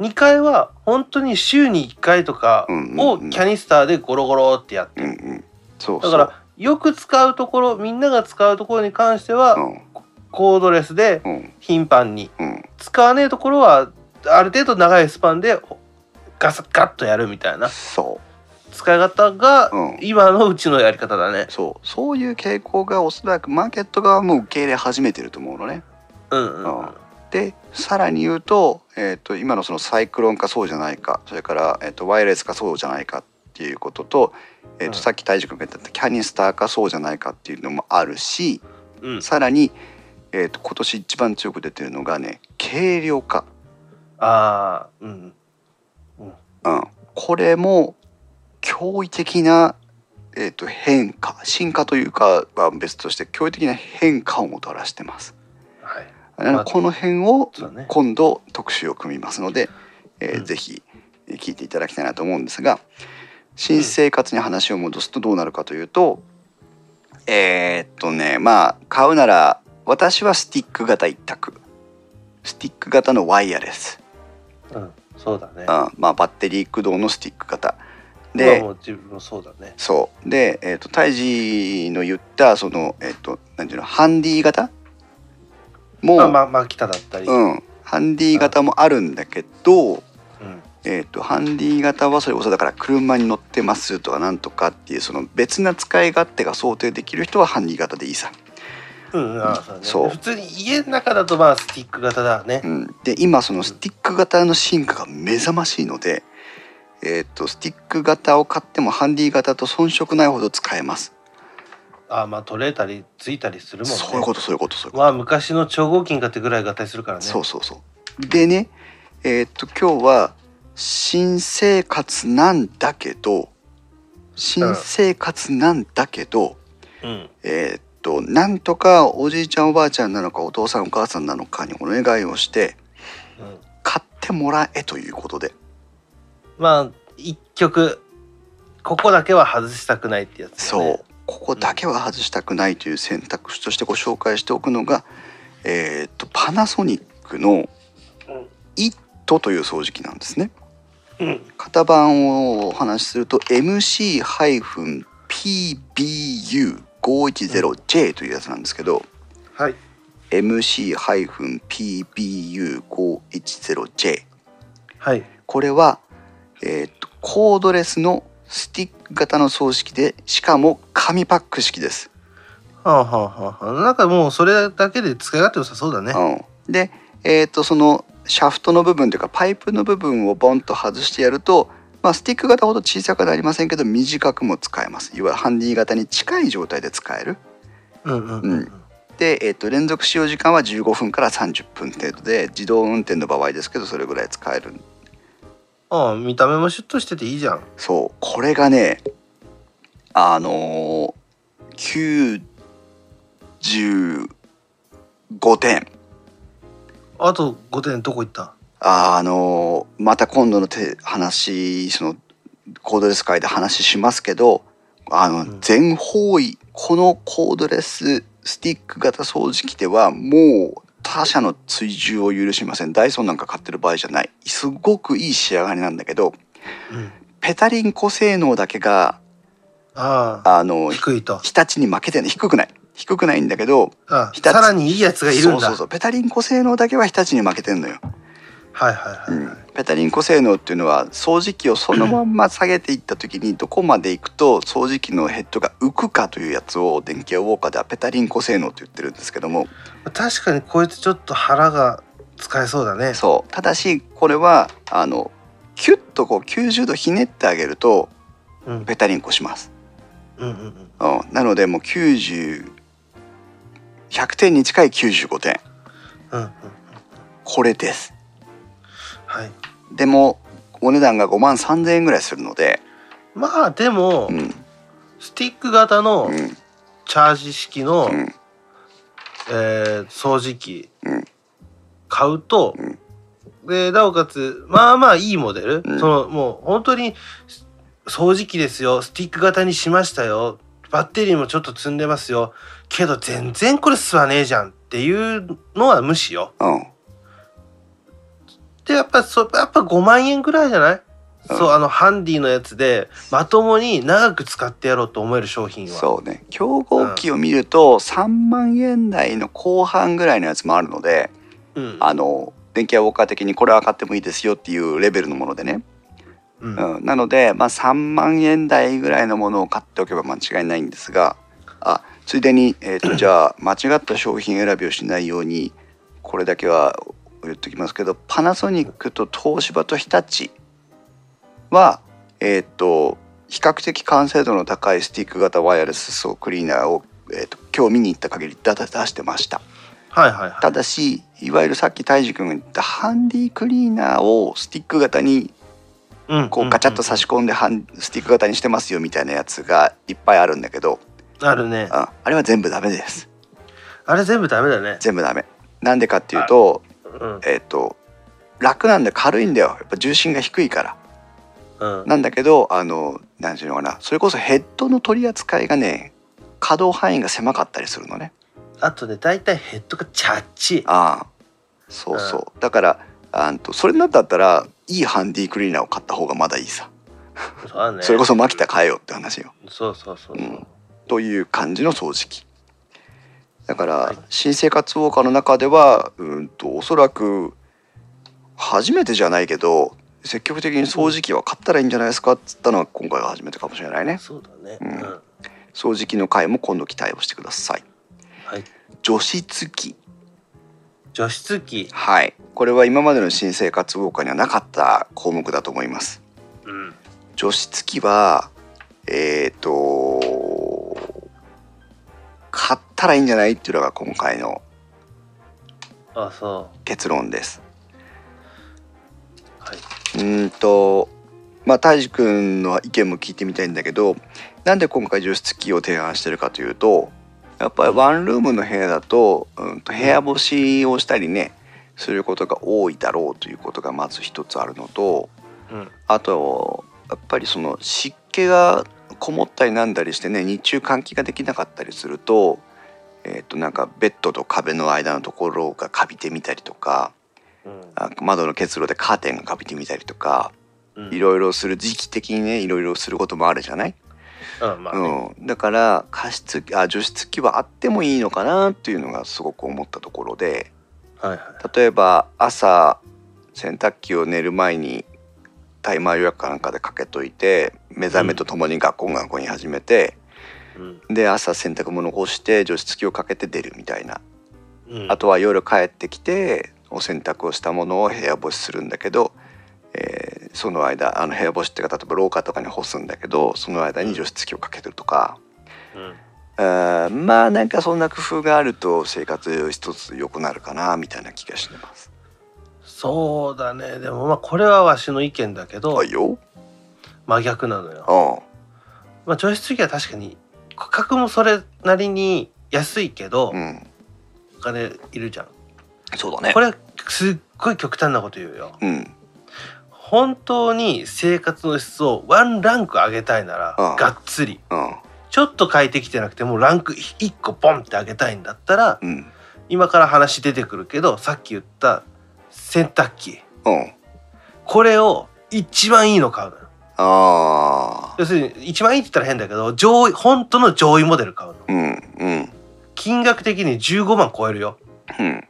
2階は本当に週に1回とかをうんキャニスターでゴロゴロってやってる、うんうん。そうそう。だからよく使うところみんなが使うところに関しては、うん。コードレスでうん。頻繁に。うん。使わねえところはある程度長いスパンでガサガッとやるみたいな。そ使い方がう、うん、今のうちのやり方だね。そう。そういう傾向がおそらくマーケット側も受け入れ始めてると思うのね。うんうんうん。でさらに言うと,、えー、と今のそのサイクロンかそうじゃないか。それから、えー、とワイヤレスかそうじゃないかっていうことと,、えーとうん。さっき大樹君が言ったキャニスターかそうじゃないかっていうのもあるしうん、さらに、えー、と今年一番強く出てるのがね軽量化、ああ、うん。うん、これも驚異的な、えー、と変化進化というかは別として驚異的な変化をもたらしてます。はい。なのでこの辺を。今度特集を組みますので、えーうんぜひえー聞いていただきたいなと思うんですが新生活に話を戻すとどうなるかというと、えーっとねまあ買うなら私はスティック型一択スティック型のワイヤレス、うん、そうだね。うんまあ、バッテリー駆動のスティック型で、でもう自分もそうだね。そうで、えー、とタイジの言ったそのえーっとなんていうのハンディ型？も、まあ、まあ、マキタだったり。うん。うん、ハンディ型もあるんだけど、うん。えー、とハンディ型はそれこそだから車に乗ってますとかなんとかっていうその別な使い勝手が想定できる人はハンディ型でいいさ。うん、あそうだね。そう普通に家の中だと、まあ、スティック型だねう。ん、で今そのスティック型の進化が目覚ましいので、えー、とスティック型を買ってもハンディ型と遜色ないほど使えます。あまあ、取れたり、ついたりするもんね。そういうことそういうことそういうこと。まあ、昔の超合金買ってぐらい合体するからね。そうそうそう。でねえっ、と今日は新生活なんだけど新生活なんだけど、うん。えーっとなんとかおじいちゃんおばあちゃんなのかお父さんお母さんなのかにお願いをしてうん。買ってもらえということでまあ、一曲、ここだけは外したくないってやつ、ね。そうここだけは外したくないという選択肢としてご紹介しておくのが、えーっとパナソニックのうん。「イット」という掃除機なんですね。うん。型番をお話しすると MC-PBU510J というやつなんですけどはい。MC-PBU510J はい。これは、えーとコードレスのスティック型の掃除機でしかも紙パック式です。はあはあはあはあ。なんかもうそれだけで使い勝手良さそうだね。うん、で、えー、とそのシャフトの部分というかパイプの部分をボンと外してやると、まあ、スティック型ほど小さくなりませんけど短くも使えますいわゆるハンディ型に近い状態で使えるうんうんうんうん。で、えー、と連続使用時間は15分から30分程度で自動運転の場合ですけどそれぐらい使えるああ、見た目もシュッとしてていいじゃん。そう。これがねあのー、95点。あと5点どこ行った？ああのーまた今度のて話そのコードレス界で話しますけどあの、うん。全方位このコードレススティック型掃除機ではもう他社の追従を許しませんダイソンなんか買ってる場合じゃないすごくいい仕上がりなんだけどうん。ペタリンコ性能だけがああ、あの低いと。日立に負けてない低くない低くないんだけどさらにいいやつがいるんだ。そうそうそうペタリンコ性能だけは日立に負けてんのよはいはいはい。うんペタリンコ性能っていうのは掃除機をそのまんま下げていった時にどこまで行くと掃除機のヘッドが浮くかというやつを電気ウォーカーではペタリンコ性能と言ってるんですけども確かにこいつちょっと腹が使えそうだね。そうただしこれはあのキュッとこう90度ひねってあげるとうん。ペタリンコします、うんうんうん。うん、なのでもう90 100点に近い95点うんうん。これですはい。でもお値段が5万3000円ぐらいするので。まあでも、うん。スティック型のうん。チャージ式の、うん。えー掃除機うん。買うと、うん。でなおかつまあまあいいモデル、うん。そのもう本当に掃除機ですよ。スティック型にしましたよ。バッテリーもちょっと積んでますよ。けど全然これ吸わねえじゃんっていうのは無視よ。うんでやっぱそやっぱ5万円ぐらいじゃない？そうあのハンディのやつでまともに長く使ってやろうと思える商品は。そうね。競合機を見ると3万円台の後半ぐらいのやつもあるのでうん。あの電気屋ウォーカー的にこれは買ってもいいですよっていうレベルのものでね、うん。うん、なので、まあ、3万円台ぐらいのものを買っておけば間違いないんですがあついでに、えー、と じゃあ間違った商品選びをしないようにこれだけは言っときますけどパナソニックと東芝と日立はえっ、と比較的完成度の高いスティック型ワイヤレス層クリーナーを、えー、と今日見に行った限り出出してました。はいはいはい。ただしいわゆるさっき泰治君が言ったハンディクリーナーをスティック型にうんこうガチャッと差し込んでハンスティック型にしてますよみたいなやつがいっぱいあるんだけど、あるね。うんあれは全部ダメです。あれ全部ダメだね。全部ダメ。なんでかっていうとうん。えっ、と楽なんで軽いんだよ。やっぱ重心が低いから。うん。なんだけどあの何ていうのかな。それこそヘッドの取り扱いがね可動範囲が狭かったりするのね。あとね大体ヘッドがチャッチ。ああ。そうそう、だからあんとそれなんだったらいいハンディクリーナーを買った方がまだいいさ、そうだね。それこそマキタ買えよって話よ。そうそうそうそう。うん。という感じの掃除機だから、はい。新生活ウォーカーの中ではうんとおそらく初めてじゃないけど積極的に掃除機は買ったらいいんじゃないですかっつったのは今回が初めてかもしれないね。そうだね。ううん。ん掃除機の回も今度期待をしてください。はい。除湿機除湿機はい。これは今までの新生活ウォーカーにはなかった項目だと思います。うん。除湿機はえっ、と買ったらいいんじゃない？っていうのが今回のあそ結論です。うはい。うーんとまあ泰治君の意見も聞いてみたいんだけどなんで今回除湿機を提案してるかというとやっぱりワンルームの部屋だと,、うん、と部屋干しをしたりねすることが多いだろうということがまず一つあるのとうん。あとやっぱりその湿気がこもったりなんだりしてね日中換気ができなかったりすると,、えー、となんかベッドと壁の間のところがカビてみたりとかうん。あ窓の結露でカーテンがカビてみたりとかうん。いろいろする時期的にねいろいろすることもあるじゃない、うんまあね。うん、だから加湿あ除湿機はあってもいいのかなっていうのがすごく思ったところではいはい。例えば朝洗濯機を寝る前にタイマー予約かなんかでかけといて目覚めとともに学校学校に始めて、うん。で朝洗濯物を干して除湿機をかけて出るみたいな、うん。あとは夜帰ってきてお洗濯をしたものを部屋干しするんだけど、えーその間あの部屋干しっていうか例えば廊下とかに干すんだけどその間に除湿機をかけてるとか、うん。あーまあなんかそんな工夫があると生活一つ良くなるかなみたいな気がしてます。そう。だね。でもまあこれはわしの意見だけどはいよ。真逆なのよ。あまあ除湿機は確かに価格もそれなりに安いけどあ、うん、お金いるじゃん。そうだね。これすっごい極端なこと言うよ。うん、本当に生活の質をワンランク上げたいならうんがっつり。うん、ちょっと変えてきてなくてもうランク1個ポンって上げたいんだったらうん、今から話出てくるけどさっき言った洗濯機。うん。これを一番いいの買うのよ。ああ、要するに一番いいって言ったら変だけど上位本当の上位モデル買うの。うん、うん、金額的に15万超えるよ。うん、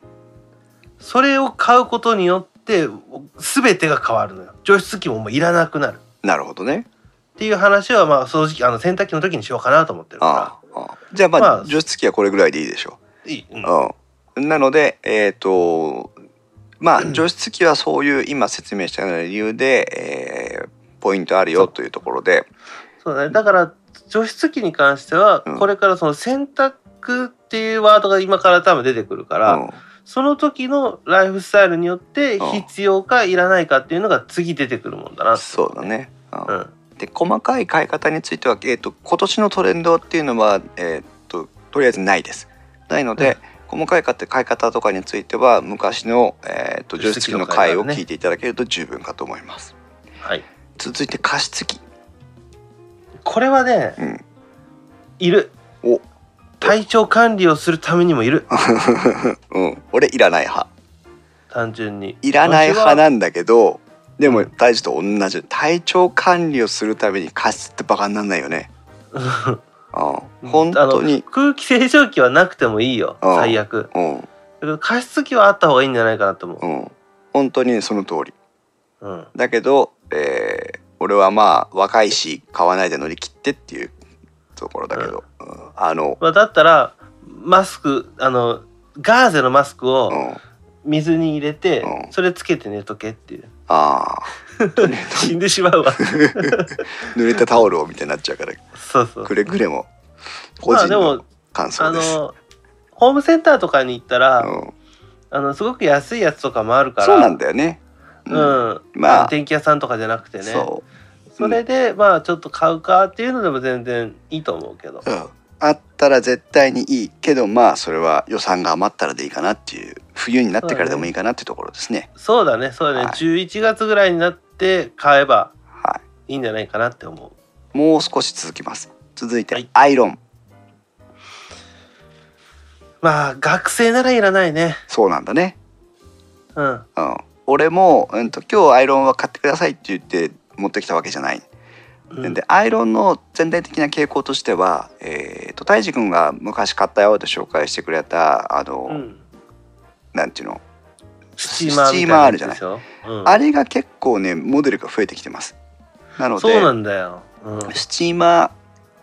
それを買うことによって全てが変わるのよ。除湿機ももういらなくなる。なるほどね。っていう話はまあ掃除機あの洗濯機の時にしようかなと思ってるかああ、ああじゃあまあ、まあ除湿機はこれぐらいでいいでしょらいい、うん。う。うん、なので、えっ、と、まあうん。除湿機はそういう今説明したような理由で、えーポイントあるよというところで、そうだね。だから除湿機に関してはうん。これからその洗濯っていうワードが今から多分出てくるから、うん、その時のライフスタイルによって必要かいらないかっていうのが次出てくるもんだなって。そうだね。うん。うん。で細かい買い方については、えー、と今年のトレンドっていうのは、えー、ととりあえずないです。ないので、細かい買い方とかについては昔の、えー、と除湿機の回を聞いていただけると十分かと思います。はい。続いて加湿器。これはねうん、いる。お。体調管理をするためにもいる。うん、俺いらない派。単純に。いらない派なんだけどでも大樹と同じ。体調管理をするために加湿ってバカになんないよね うん。本当あに。の空気清浄機はなくてもいいよ。うん。最悪。うん。だけど加湿器はあった方がいいんじゃないかなと思う。ん。本当にその通り。う、うん、だけど、えー俺はまあ若いし買わないで乗り切ってっていうところだけど、うん。あの、まあ、だったらマスクあのガーゼのマスクをうん、水に入れて、うん。それつけて寝とけっていう。ああ 死んでしまうわ。濡れたタオルをみたいになっちゃうから。そうそう。くれぐれも。個まあで人のも感あ想です。のホームセンターとかに行ったら、うん。あのすごく安いやつとかもあるからそうなんだよね。うん、まあ。あの電気屋さんとかじゃなくてね。そう。それでまあちょっと買うかっていうのでも全然いいと思うけど。うん、あったら絶対にいいけどまあそれは予算が余ったらでいいかなっていう冬になってからでもいいかなっていうところですね。そうだねそうだね、はい。11月ぐらいになって買えばはい。いんじゃないかなって思う。い、もう少し続きます。続いて、はい。アイロン。まあ学生ならいらないね。そうなんだね。うん。うん、俺も、うん、と今日アイロンは買ってくださいって言って持ってきたわけじゃない。うん。でアイロンの全体的な傾向としては、えー、と泰治君が昔買ったよって紹介してくれたあの、うんなんていうの？スチーマーあるじゃない。うん。あれが結構ねモデルが増えてきてます。なのでそうなんだよ、うん。スチーマ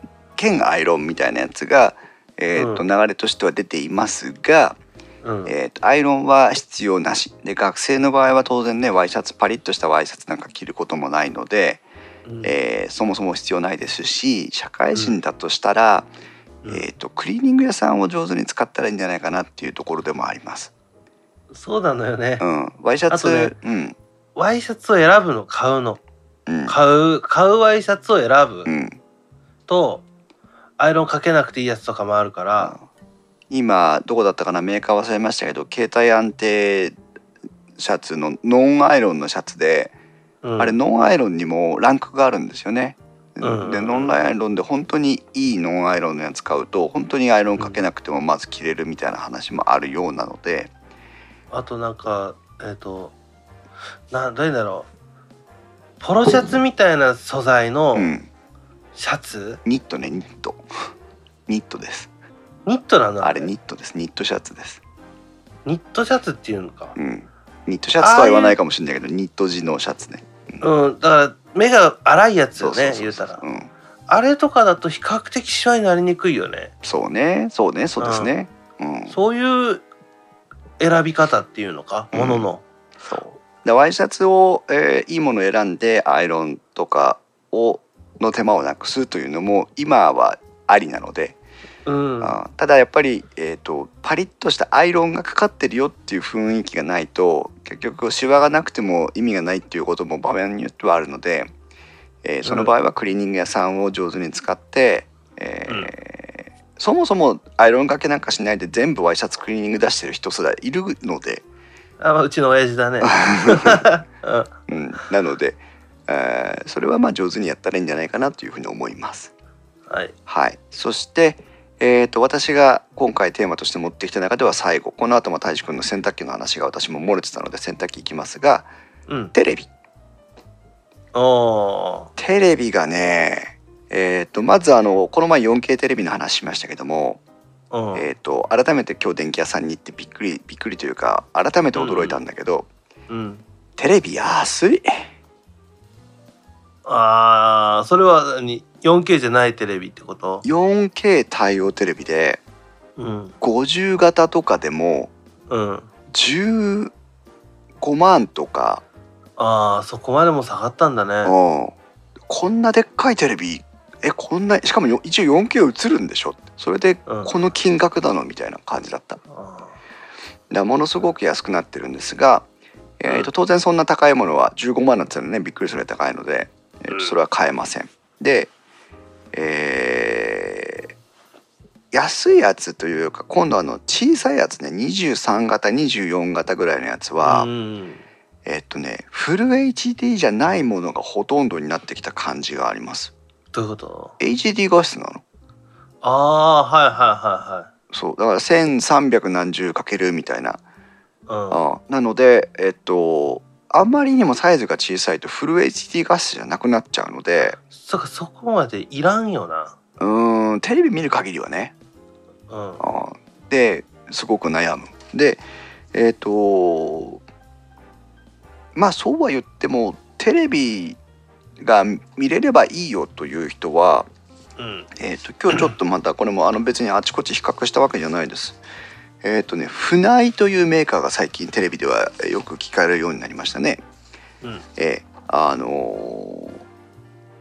ー兼アイロンみたいなやつが、えーとうん。流れとしては出ていますが、うん。えーとアイロンは必要なし。で学生の場合は当然ねワイシャツパリッとしたワイシャツなんか着ることもないので、うん。えーそもそも必要ないですし社会人だとしたら、うん。えー、とクリーニング屋さんを上手に使ったらいいんじゃないかなっていうところでもあります。そうなのよね、うん、ワイシャツ、ねうん。ワイシャツを選ぶの買うのうん。買う買うワイシャツを選ぶうん、とアイロンかけなくていいやつとかもあるから、今どこだったかなメーカー忘れましたけど携帯安定シャツのノンアイロンのシャツで、うん。あれノンアイロンにもランクがあるんですよね。うん。でノンアイロンで本当にいいノンアイロンのやつ買うと本当にアイロンかけなくてもまず着れるみたいな話もあるようなので、あとなんかえっ、となんどういうんだろう。ポロシャツみたいな素材のうん、シャツ、ニットねニット。ニットです。ニットなの？あれニットです。ニットシャツです、ニットシャツっていうのか。うん、ニットシャツとは言わないかもしれないけどニット地のシャツね。うん。だから目が粗いやつよね言うたら。うん、あれとかだと比較的シワになりにくいよね。そうね。そうね。そうですね。うん。そういう選び方っていうのか、うん。ものの。そう。でワイシャツを、えーいいものを選んでアイロンとかをの手間をなくすというのも今はありなので、うん。あただやっぱり、えー、とパリッとしたアイロンがかかってるよっていう雰囲気がないと結局シワがなくても意味がないっていうことも場面によってはあるので、えーその場合はクリーニング屋さんを上手に使って、えーうんそもそもアイロンかけなんかしないで全部ワイシャツクリーニング出してる人すらいるので、あまあうちの親父だね、うん。うん、なので、えーそれはまあ上手にやったらいいんじゃないかなというふうに思います。はい。はい、そして、えー、と私が今回テーマとして持ってきた中では最後。この後も太一君の洗濯機の話が私も漏れてたので洗濯機いきますがうん。テレビ。テレビがねえー、とまずあのこの前 4K テレビの話しましたけども、うん。えー、と改めて今日電気屋さんに行ってびっくりびっくりというか改めて驚いたんだけど、うん。テレビ安い。あーそれは何？4K じゃないテレビってこと？4K 対応テレビでうん。50型とかでもうん。15万とか。ああそこまでも下がったんだね。うん。こんなでっかいテレビえこんなしかもよ一応 4K 映るんでしょ？それでうん。この金額なの？みたいな感じだった。だものすごく安くなってるんですが、えーうん。と当然そんな高いものは15万なんてねびっくりするぐらい高いので、えーとうん。それは買えません。でえー安いやつというか今度あの小さいやつね23型24型ぐらいのやつーは、うん。えっとねフル HD じゃないものがほとんどになってきた感じがありますどういうこと？HD 画質なの？ああはいはそうだから1300何十かけるみたいな、いはいはいうん。あなのでえっとあまりにもサイズが小さいとフル HD 画質じゃなくなっちゃうので。そっかそこまでいらんよな。うーんテレビ見る限りはね。うん。あーですごく悩む。でえっ、とまあそうは言ってもテレビが見れればいいよという人は、うん。えー、と今日ちょっとまたこれもあの別にあちこち比較したわけじゃないです。えっ、とね船井というメーカーが最近テレビではよく聞かれるようになりましたね。うん。えーあのー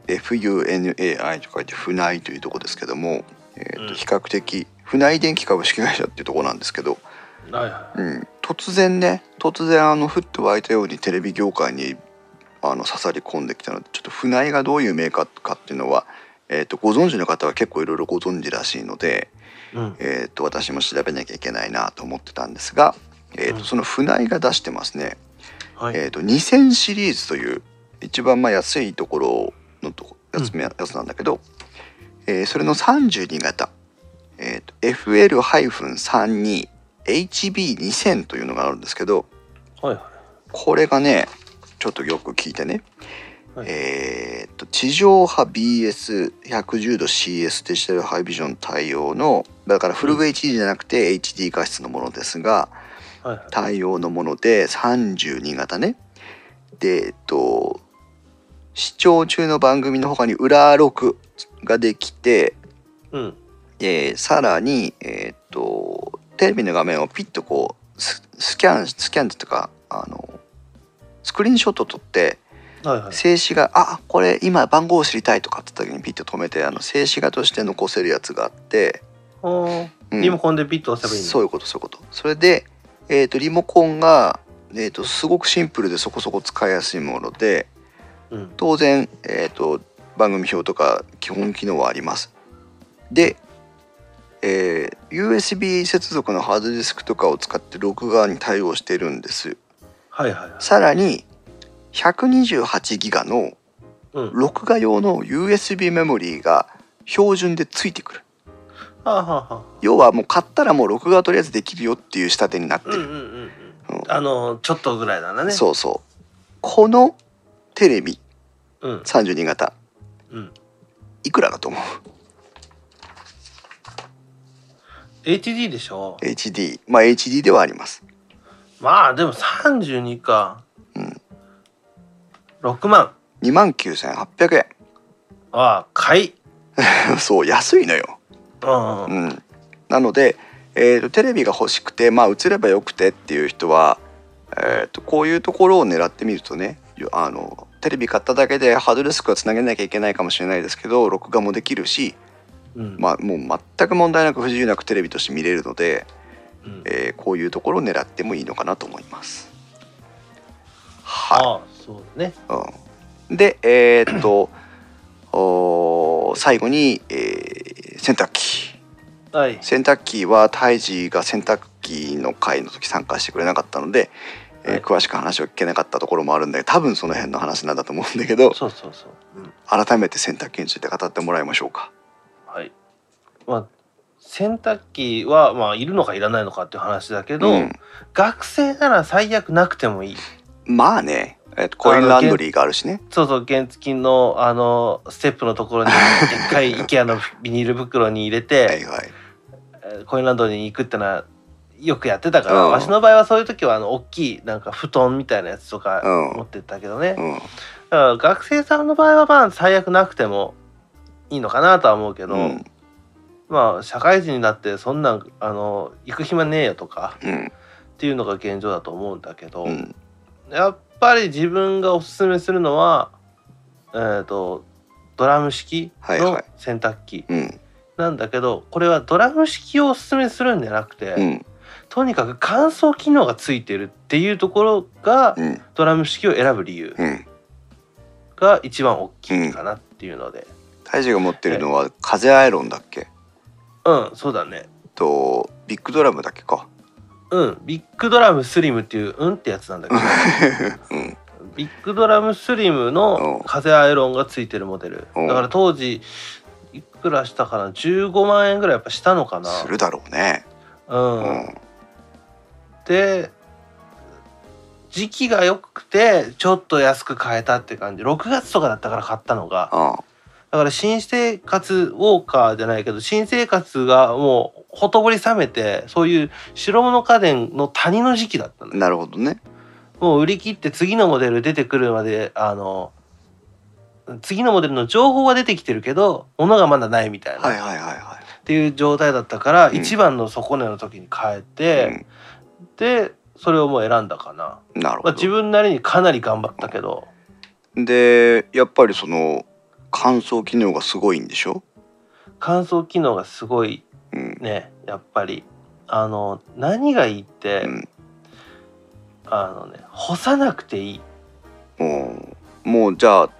FUNAI と書いて船井というところですけども、えーとうん。比較的船井電機株式会社っていうところなんですけど、はいはうん、突然ね突然あの降って湧いたようにテレビ業界にあの刺さり込んできたのでちょっと船井がどういうメーカーかっていうのは、えー、とご存知の方は結構いろいろご存知らしいので、いうん。えー、と私も調べなきゃいけないなと思ってたんですが、えー、うん。とその船井が出してますね、はい。えー、と2000シリーズという一番まあ安いところのとこやつ,、うん。やつなんだけど、えーそれの32型、えー、と FL-32 HB2000 というのがあるんですけどはいはい。これがねちょっとよく聞いてね、はい。えーっと地上波 BS110 度 CS デジタルハイビジョン対応のだからフル HD じゃなくて HD 画質のものですがはいはい。対応のもので32型ね。でえっと視聴中の番組の他に裏録ができてうん。えーさらに、えーっとテレビの画面をピッとこうススキャンスキャンとかあのスクリーンショット撮ってはいはい。静止画あこれ今番号を知りたいとかって時にピッと止めてあの静止画として残せるやつがあって、うん。リモコンでピッと押せばいいそういうことそういうこと。それで、えーっとリモコンが、えーっとすごくシンプルでそこそこ使いやすいものでうん。当然、えー、と番組表とか基本機能はあります。で、えー USB 接続のハードディスクとかを使って録画に対応してるんです。はいはいはいさらに128ギガのうん録画用の USB メモリーが標準でついてくる。はあはあはあ要はもう買ったらもう録画とりあえずできるよっていう仕立てになってる。うんうんうんうんうんあのちょっとぐらいだねそうそう。このテレビうん32型うんいくらだと思う？HD でしょ ?HD。まあ HD ではあります。まあでも32か。うん6万2万9800円。ああ買い。そう安いのよ、うん。うん。うん、なので、えーとテレビが欲しくてまあ映ればよくてっていう人は、えーとこういうところを狙ってみるとねよあのテレビ買っただけでハードディスクはつなげなきゃいけないかもしれないですけど録画もできるし、うん。まあ、もう全く問題なく不自由なくテレビとして見れるので、うん。えーこういうところを狙ってもいいのかなと思います。はいそうだね。うん、でえーっと おー最後に、えー洗濯機。はい。洗濯機は胎児が洗濯機の会の時参加してくれなかったので、えーはい。詳しく話を聞けなかったところもあるんで多分その辺の話なんだと思うんだけど そうそうそう、うん、改めて洗濯機について語ってもらいましょうか。はい。まあ洗濯機はまあいるのかいらないのかっていう話だけど、うん。学生なら最悪なくてもいい。まあね、えーとコインランドリーがあるしね。そうそう原付のあのステップのところにでっかい IKEA のビニール袋に入れて、はいはい。えーコインランドリーに行くってのはよくやってたから、うん。わしの場合はそういう時はあの大きいなんか布団みたいなやつとかうん。持ってったけどね、うん。だから学生さんの場合はまあ最悪なくてもいいのかなとは思うけど、うんまあ社会人になってそんなんあの行く暇ねえよとかうん。っていうのが現状だと思うんだけど、うん。やっぱり自分がおすすめするのはえっ、とドラム式のはいはい。洗濯機うん。なんだけど、これはドラム式をおすすめするんじゃなくて、うん。とにかく乾燥機能がついてるっていうところがうん。ドラム式を選ぶ理由うん。が一番大きいかなっていうので。胎児が持ってるのは風アイロンだっけ？うんそうだね。とビッグドラムだっけか。うんビッグドラムスリムっていううんってやつなんだけど。うん。ビッグドラムスリムの風アイロンがついてるモデル。うん。だから当時いくらしたかな？15万円ぐらいやっぱしたのかな？するだろうね。うん、うん。で時期が良くてちょっと安く買えたって感じ。6月とかだったから買ったのが。あだから新生活ウォーカーじゃないけど新生活がもうほとぼり冷めてそういう白物家電の谷の時期だったのよ。なるほどね。もう売り切って次のモデル出てくるまであの次のモデルの情報は出てきてるけど物がまだないみたいな、はいはいはいはっていう状態だったから、うん。一番の底値の時に変えい、て、でそれをもう選んだかな、まあ、うんなるほど、自分なりにかなり頑張ったけど。でやっぱりその乾燥機能がすごいんでしょ、乾燥機能がすごいうん。ねやっぱり。あの何がいいって、うん、あのね干さなくていい。もうもうじゃあ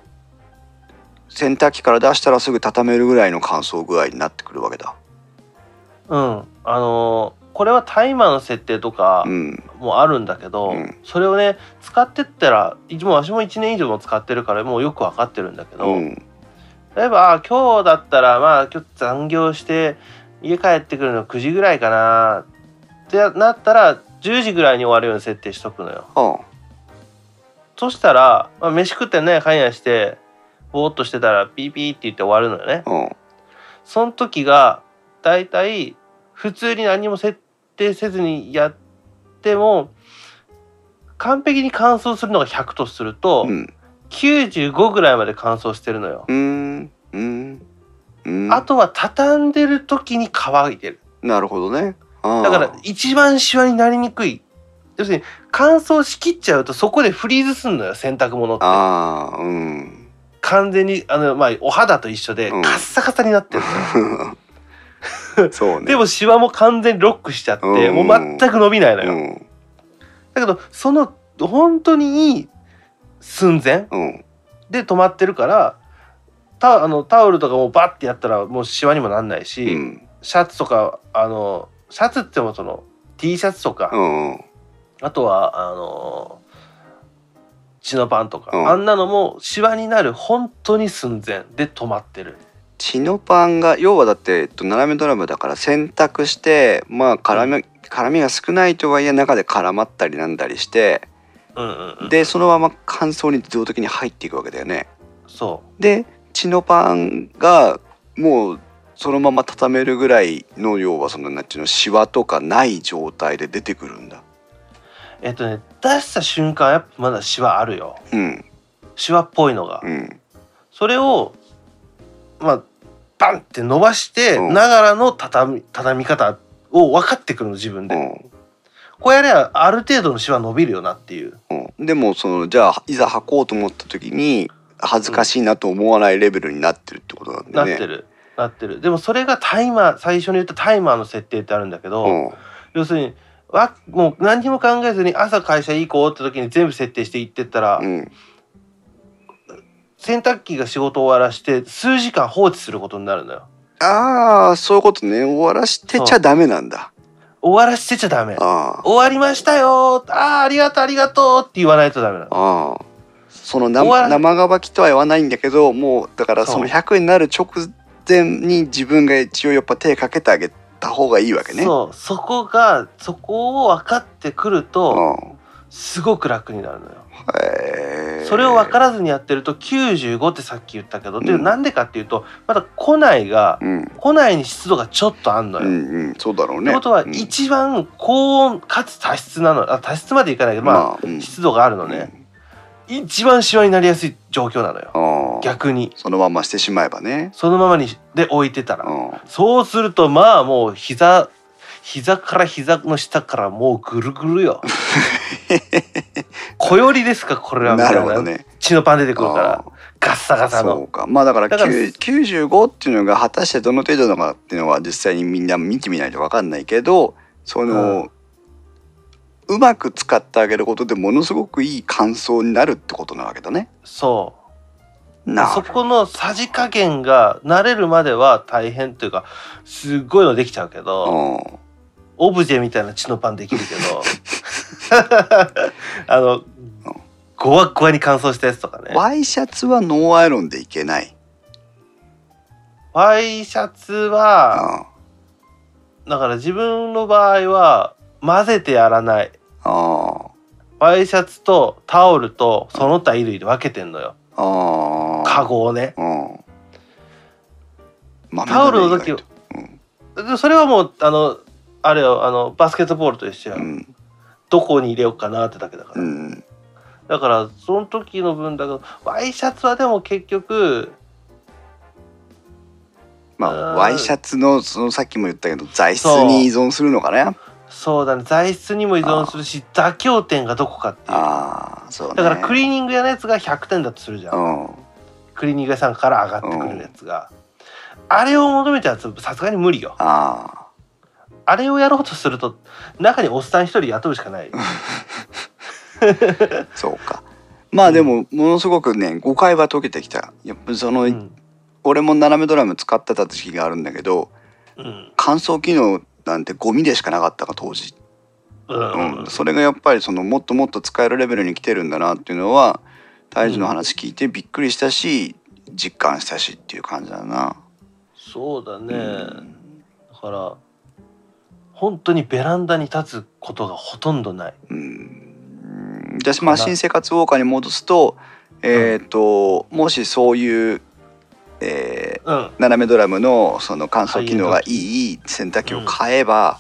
洗濯機から出したらすぐ畳めるぐらいの乾燥具合になってくるわけだ。うん。あのこれはタイマーの設定とかうん、もあるんだけど、うん。それをね使ってったらいつも私も1年以上も使ってるからもうよく分かってるんだけど、うん、例えばあ今日だったらまあ今日残業して家帰ってくるの9時ぐらいかなってなったら10時ぐらいに終わるように設定しとくのよ。あそしたら、まあ、飯食ってねかんやしてぼーっとしてたらピーピーって言って終わるのよね。その時がだいたい普通に何も設定せずにやっても完璧に乾燥するのが100とすると、うん、95ぐらいまで乾燥してるのよ。うん、うん、うん、あとは畳んでる時に乾いてる。なるほどね。だから一番シワになりにくい。要するに乾燥しきっちゃうとそこでフリーズすんのよ洗濯物って。ああ、うん、完全にあの、まあ、お肌と一緒でカうんッサカサになってるのよ。そうね。でもシワも完全にロックしちゃって、うんもう全く伸びないのよ。うん、だけどその本当にいい寸前？うん、で止まってるからタあのタオルとかもバッてやったらもうシワにもなんないし、うん、シャツとかあのシャツってもその T シャツとか、うん、あとはあのチノパンとか、うん。あんなのもシワになる本当に寸前で止まってる。チノパンが要はだってえっと斜めドラムだから洗濯してまあ絡み、絡みが少ないとはいえ中で絡まったりなんだりしてでそのまま乾燥に自動的に入っていくわけだよね。そでチノパンがもうそのまま畳めるぐらいの要はそのなんていうのシワとかない状態で出てくるんだ。うえっとね出した瞬間やっぱまだシワあるよ。うん。シワっぽいのが。うん。それをまあバンって伸ばして、うん。ながらの畳み畳み方を分かってくるの自分で、うんこうやればある程度のシワ伸びるよなっていう。うん、でもそのじゃあいざ履こうと思った時に恥ずかしいなと思わないレベルになってるってことなんだよね。なってる、なってる。でもそれがタイマー最初に言ったタイマーの設定ってあるんだけど、うん。要するにわもう何にも考えずに朝会社行こうって時に全部設定して行ってったら、うん。洗濯機が仕事終わらして数時間放置することになるのよああそういうことね終わらしてちゃダメなんだ。終わらしてちゃダメ。あ終わりましたよ。あーありがとうありがとうって言わないとダメなの。ああ。あその生生乾きとは言わないんだけどもうだからそのそう100になる直前に自分が一応やっぱ手かけてあげた方がいいわけね。そう。そこがそこを分かってくるとうんすごく楽になるのよ。それを分からずにやってると95ってさっき言ったけど、でうんなんでかっていうとまだ庫内がうん。庫内に湿度がちょっとあんのよ。うっんうん。そうだろうね。てことはうん。一番高温かつ多湿なのあ多湿までいかないけどまあ、まあうん。湿度があるのね、一番シワになりやすい状況なのよ。逆に。そのまましてしまえばね。そのままにで置いてたら。うん。そうするとまあもう膝膝から膝の下からもうぐるぐるよ。小よりですかこれは。みたないるほどね。血のパン出てくるから。あガッサガサあその。うか。まあだからだから9 95っていうのが果たしてどの程度なのかっていうのは実際にみんな見てみないと分かんないけどその、うまく使ってあげることでものすごくいい感想になるってことなわけだね。そう。なそこのさじ加減が慣れるまでは大変というかすっごいのできちゃうけど、うんオブジェみたいな血のパンできるけど。あのゴワゴワに乾燥したやつとかね。ワイシャツはノーアイロンでいけない。ワイシャツはあだから自分の場合は混ぜてやらない。あワイシャツとタオルとその他衣類で分けてんのよ。ああ。カゴをね。うん。豆タオルの時うん。でそれはもうあのあれよあのバスケットボールと一緒や、うん。どこに入れようかなってだけだから、うん。だからその時の分だけどワイシャツはでも結局まうんあワイシャツのそのさっきも言ったけど材質に依存するのかねそう。だね。材質にも依存するし妥協点がどこかっていう。ああそうね。だからクリーニング屋のやつが100点だとするじゃん、うん。クリーニング屋さんから上がってくるやつが、あれを求めたやつさすがに無理よ。ああれをやろうとすると中におっさん一人雇うしかない。あ そうか。まあでもものすごくね誤解は解けてきた。やっぱりその、うん、俺も斜めドラム使ってた時期があるんだけどうん。乾燥機能なんてゴミでしかなかったか当時、うん。うん、それがやっぱりそのもっともっと使えるレベルに来てるんだなっていうのは大樹の話聞いてびっくりしたし実感したしっていう感じだな。そうだね、うん。だから本当にベランダに立つことがほとんどない。うん。私まあ新生活ウォーカーに戻すと,、えー、ともしそういう、えーうん、斜めドラムのその乾燥機能がいい洗濯機を買えば、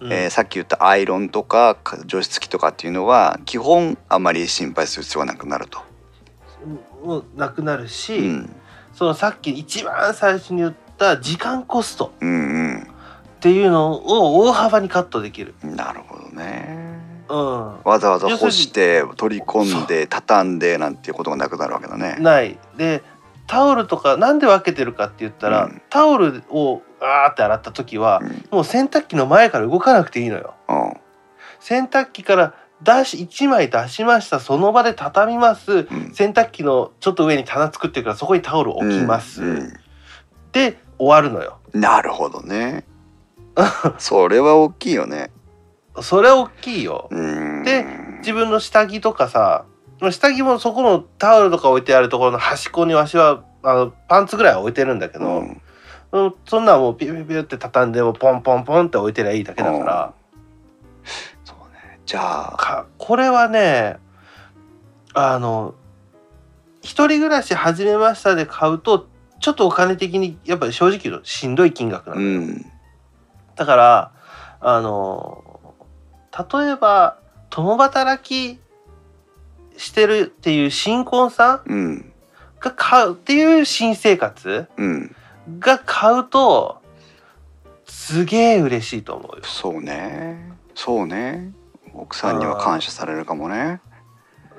うん。えーさっき言ったアイロンとか除湿機とかっていうのは基本あまり心配する必要はなくなると。もうなくなるし、うん。そのさっき一番最初に言った時間コスト。うんっていうのを大幅にカットできる。うん、なるほどね。うん、わざわざ干して取り込んで畳んでなんていうことがなくなるわけだね。ないでタオルとかなんで分けてるかって言ったら、うんタオルをあーって洗った時は、うんもう洗濯機の前から動かなくていいのよ。うん洗濯機から出し1枚出しましたその場で畳みますうん洗濯機のちょっと上に棚作ってるからそこにタオル置きます、うんで終わるのよ。うんなるほどね。それは大きいよね。それ大きいよ。うん。で自分の下着とかさ下着もそこのタオルとか置いてあるところの端っこにわしはあのパンツぐらいは置いてるんだけど、うん。うんそんなんもうピュピュピュって畳んでもポンポンポンって置いてりゃいいだけだから、そうね。じゃあ。かこれはねあの一人暮らし始めましたで買うとちょっとお金的にやっぱり正直言うとしんどい金額なの、うんだからあの例えば共働きしてるっていう新婚さんうんが買うっていう新生活うん。が買うとすげえ嬉しいと思うよ。そうね。そうね。奥さんには感謝されるかもね。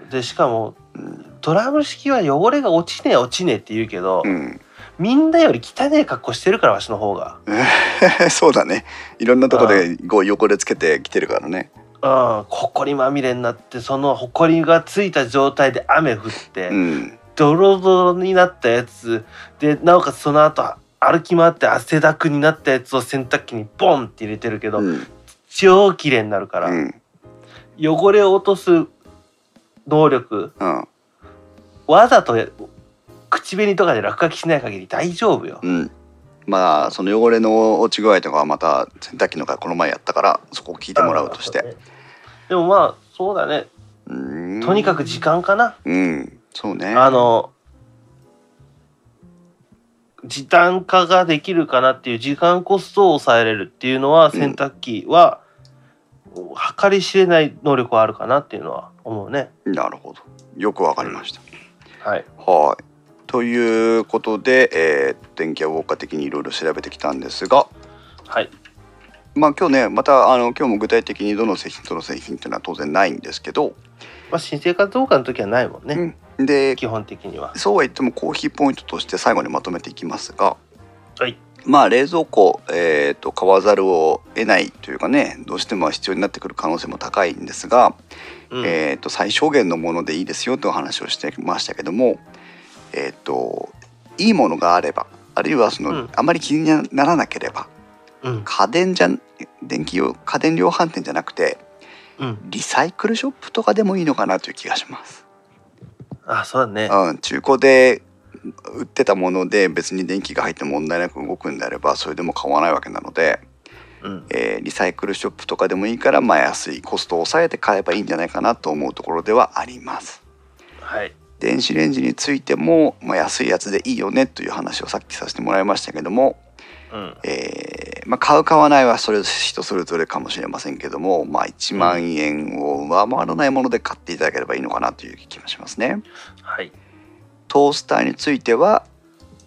でしかもうんドラム式は汚れが落ちねえ落ちねえって言うけど、うんみんなより汚え格好してるからわしの方が。そうだね。いろんなとこでこう汚れつけてきてるからね。うん、ほこりまみれになってそのほこりがついた状態で雨降って、うん。ドロドロになったやつでなおかつその後歩き回って汗だくになったやつを洗濯機にボンって入れてるけど、うん。超綺麗になるから、うん。汚れを落とす能力うん。わざと口紅とかで落書きしない限り大丈夫よ。うんまあその汚れの落ち具合とかはまた洗濯機のがこの前やったからそこを聞いてもらうとして。でもまあそうだねうんとにかく時間かな。うんそうね。あの時短化ができるかなっていう時間コストを抑えれるっていうのは洗濯機は、計り知れない能力はあるかなっていうのは思うね。なるほどよくわかりました。はい。はいということで、えー電気屋ウォーカー的にいろいろ調べてきたんですがはい。まあ今日ねまたあの今日も具体的にどの製品どの製品っていうのは当然ないんですけど、まあ新生活動画の時はないもんね。うん、で基本的には。そうは言ってもコーヒーポイントとして最後にまとめていきますがはい。まあ冷蔵庫、えー、と買わざるを得ないというかねどうしても必要になってくる可能性も高いんですが、うんえー、と最小限のものでいいですよというお話をしてましたけども、えー、といいものがあればあるいはその、うんあまり気にならなければうん。家電じゃん電気用家電量販店じゃなくてうん。リサイクルショップとかでもいいのかなという気がします。あ、そうだね。うん、中古で売ってたもので別に電気が入って問題なく動くんであればそれでも買わないわけなのでうんえーリサイクルショップとかでもいいからまあ安いコストを抑えて買えばいいんじゃないかなと思うところではあります。はい電子レンジについても、まあ、安いやつでいいよねという話をさっきさせてもらいましたけども、うん。えーまあ、買う買わないはそれ人それぞれかもしれませんけども、まあ、1万円を上回らないもので買っていただければいいのかなという気がしますね。はい。トースターについては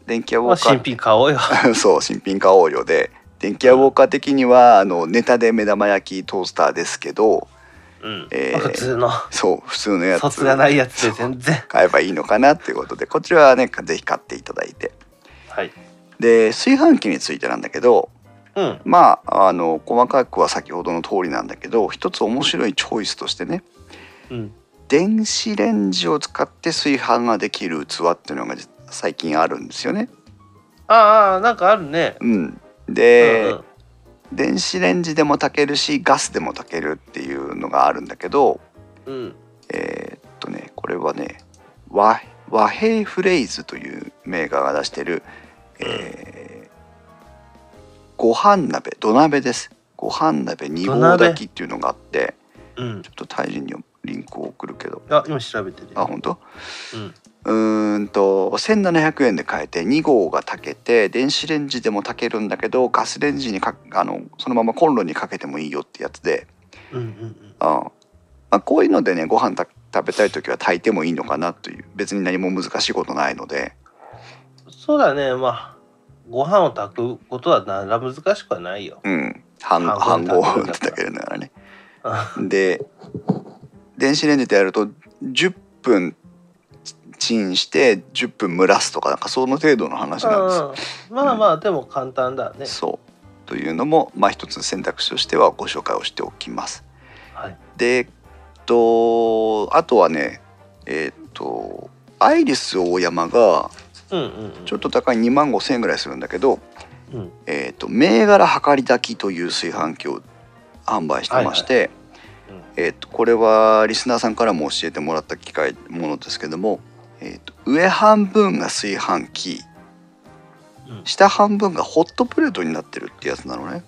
電気屋ウォまあーカー新品買おうよ。そう新品買おうよで電気屋ウォーカー的にはあのネタで目玉焼きトースターですけどうん、えーまあ普通の。そう普通のやつ。卒がないやつで全然。買えばいいのかなっていうことでこちらはねぜひ買っていただいて。はい。で炊飯器についてなんだけどうん。まああの細かくは先ほどの通りなんだけど一つ面白いチョイスとしてねうん。電子レンジを使って炊飯ができる器っていうのが実最近あるんですよね。ああなんかあるね。うん、で、うんうん電子レンジでも炊けるしガスでも炊けるっていうのがあるんだけどうん。えーっとねこれはね和和平フレイズというメーカーが出してる、えーご飯鍋土鍋です。ご飯鍋二合炊きっていうのがあってうん。ちょっと大臣にリンクを送るけど。あ今調べてるあ本当？うん。うーんと1700円で買えて2合が炊けて電子レンジでも炊けるんだけどガスレンジにかあのそのままコンロにかけてもいいよってやつでうんうんあまあ、こういうのでねご飯た食べたい時は炊いてもいいのかなという別に何も難しいことないので。うんそうだね。まあご飯を炊くことはなら難しくはないよ。うん。半半半分合炊けるんだったら。ねうんで電子レンジでやると10分チンして10分蒸らすとかなんかその程度の話なんですうん。まあまあでも簡単だね。そうというのもまあ一つ選択肢としてはご紹介をしておきます。はい。でえっとあとはねえっとアイリス大山がちょっと高い2万5千円ぐらいするんだけど、うん。えっと銘柄量り炊きという炊飯器を販売してまして、うんえっとこれはリスナーさんからも教えてもらった機会ものですけども、えっと上半分が炊飯器。うん下半分がホットプレートになってるってやつなのね。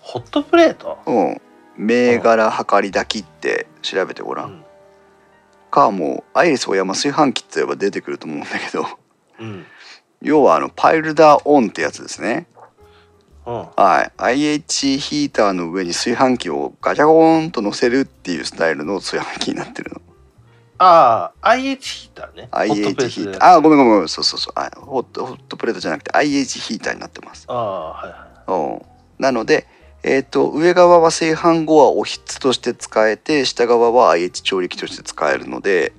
ホットプレート？うん、銘柄量り炊きって調べてごらん、うん。かもうアイリスオーヤマ炊飯器って言えば出てくると思うんだけど。うん。要はあのパイルダーオンってやつですね。うん。はい。IH ヒーターの上に炊飯器をガチャゴーンと乗せるっていうスタイルの炊飯器になってるのああ IH ヒーターね IH レヒーターあごめんごめんごめん。そうそうそう。あホットホットプレートじゃなくて IH ヒーターになってます。ああはいはい。うん。なのでえー、と上側は炊飯後はおひつとして使えて下側は IH 調理器として使えるので、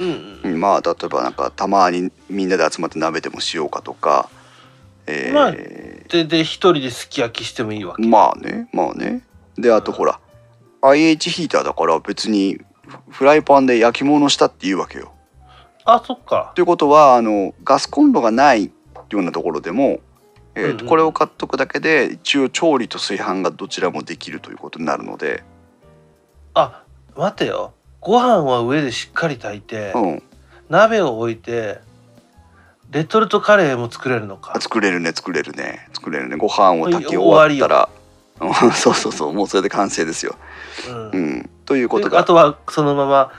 うんうんまあ例えばなんかたまにみんなで集まって鍋でもしようかとか、えー。まあでで一人ですき焼きしてもいいわけ。まあねまあね。であとほら IH ヒーターだから別にフフライパンで焼き物したっていうわけよ。あそっか。ということはあのガスコンロがないようなところでも、えーとうんうん。これを買っとくだけで一応調理と炊飯がどちらもできるということになるので、あ待てよ。ご飯は上でしっかり炊いて、うん、鍋を置いてレトルトカレーも作れるのか。作れるね作れるね。作れるね。ご飯を炊き終終わったら。うん そうそうそう。もうそれで完成ですよ。うん。うん、ということであがとはそのまま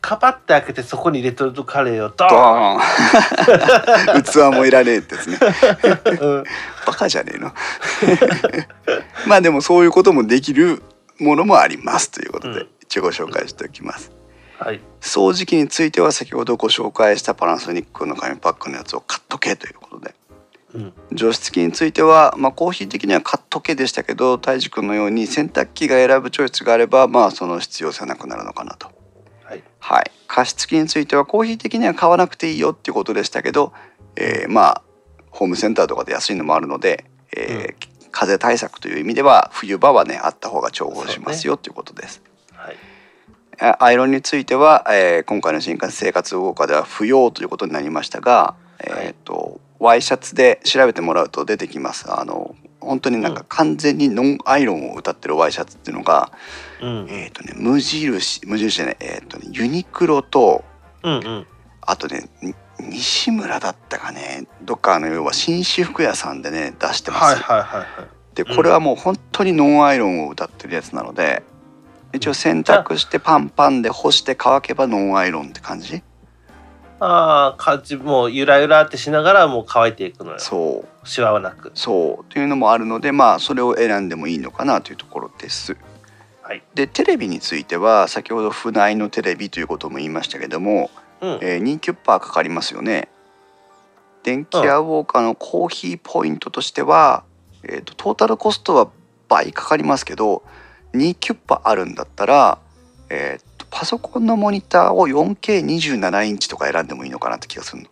カパって開けてそこにレトルトカレーをドドーン。器もいらねえってですね。うん。バカじゃねえの。まあでもそういうこともできるものもありますということで、うん。一応ご紹介しておきます。はい。掃除機については先ほどご紹介したパナソニックの紙パックのやつを買っとけということで。うん除湿機については、まあ、コーヒー的には買っとけでしたけど泰治君のように洗濯機が選ぶチョイスがあればまあその必要性はなくなるのかなと。はい。はい、加湿器についてはコーヒー的には買わなくていいよっていうことでしたけど、えーまあホームセンターとかで安いのもあるので、えー風対策という意味では冬場はねあった方が重宝しますよということです。はい。あアイロンについては、えー今回の新幹線生活動画では不要ということになりましたが、えーとワイシャツで調べてもらうと出てきます。あの本当になんか完全にノンアイロンを歌ってるワイシャツっていうのが、うんえっ、とね無印無印じゃないえっ、とねユニクロとうんうん。あとねに西村だったかね。どっかあの要は紳士服屋さんでね出してます、はいはいはいはい。でこれはもう本当にノンアイロンを歌ってるやつなので一応洗濯してパンパンで干して乾けばノンアイロンって感じ？ああ感じもうゆらゆらってしながらもう乾いていくのよ。そう。シワはなく。そう。というのもあるのでまあそれを選んでもいいのかなというところです。はい。でテレビについては先ほど船内のテレビということも言いましたけども、うん。えー、2キュッパーかかりますよね。電気屋ウォーカーのコーヒーポイントとしては、えー、とトータルコストは倍かかりますけど2キュッパあるんだったら、えー、とパソコンのモニターを 4K27 インチとか選んでもいいのかなって気がするの。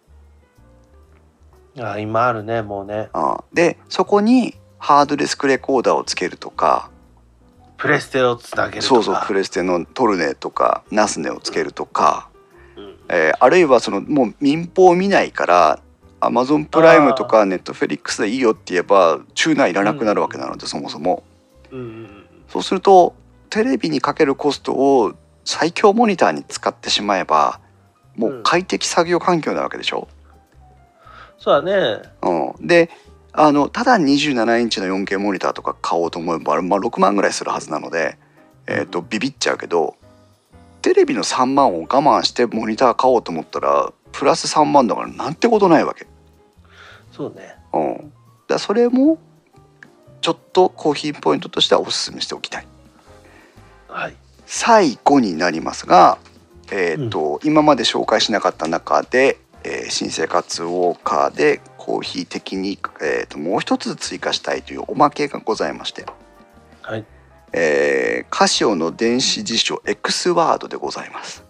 あー今あるねもうね。あーでそこにハードディスクレコーダーをつけるとか。プレステをつなげるとか。そうそうプレステのトルネとかナスネをつけるとか、うん。えーあるいはそのもう民放を見ないからアマゾンプライムとかネットフェリックスでいいよって言えばチューナーいらなくなるわけなので、そもそも。うんうん。そうするとテレビにかけるコストを最強モニターに使ってしまえばもう快適作業環境なわけでしょ、そうだね。うん、であのただ27インチの 4K モニターとか買おうと思えば、まあ、6万ぐらいするはずなので、えー、とビビっちゃうけどテレビの3万を我慢してモニター買おうと思ったらプラス3万だからなんてことないわけ。そうね。うん、だそれもちょっとコーヒーポイントとしてはおすすめしておきたい。はい最後になりますが、えーと今まで紹介しなかった中で、えー新生活ウォーカーでコーヒー的に、えー、ともう一つ追加したいというおまけがございまして、はい。えーカシオの電子辞書 X ワードでございます。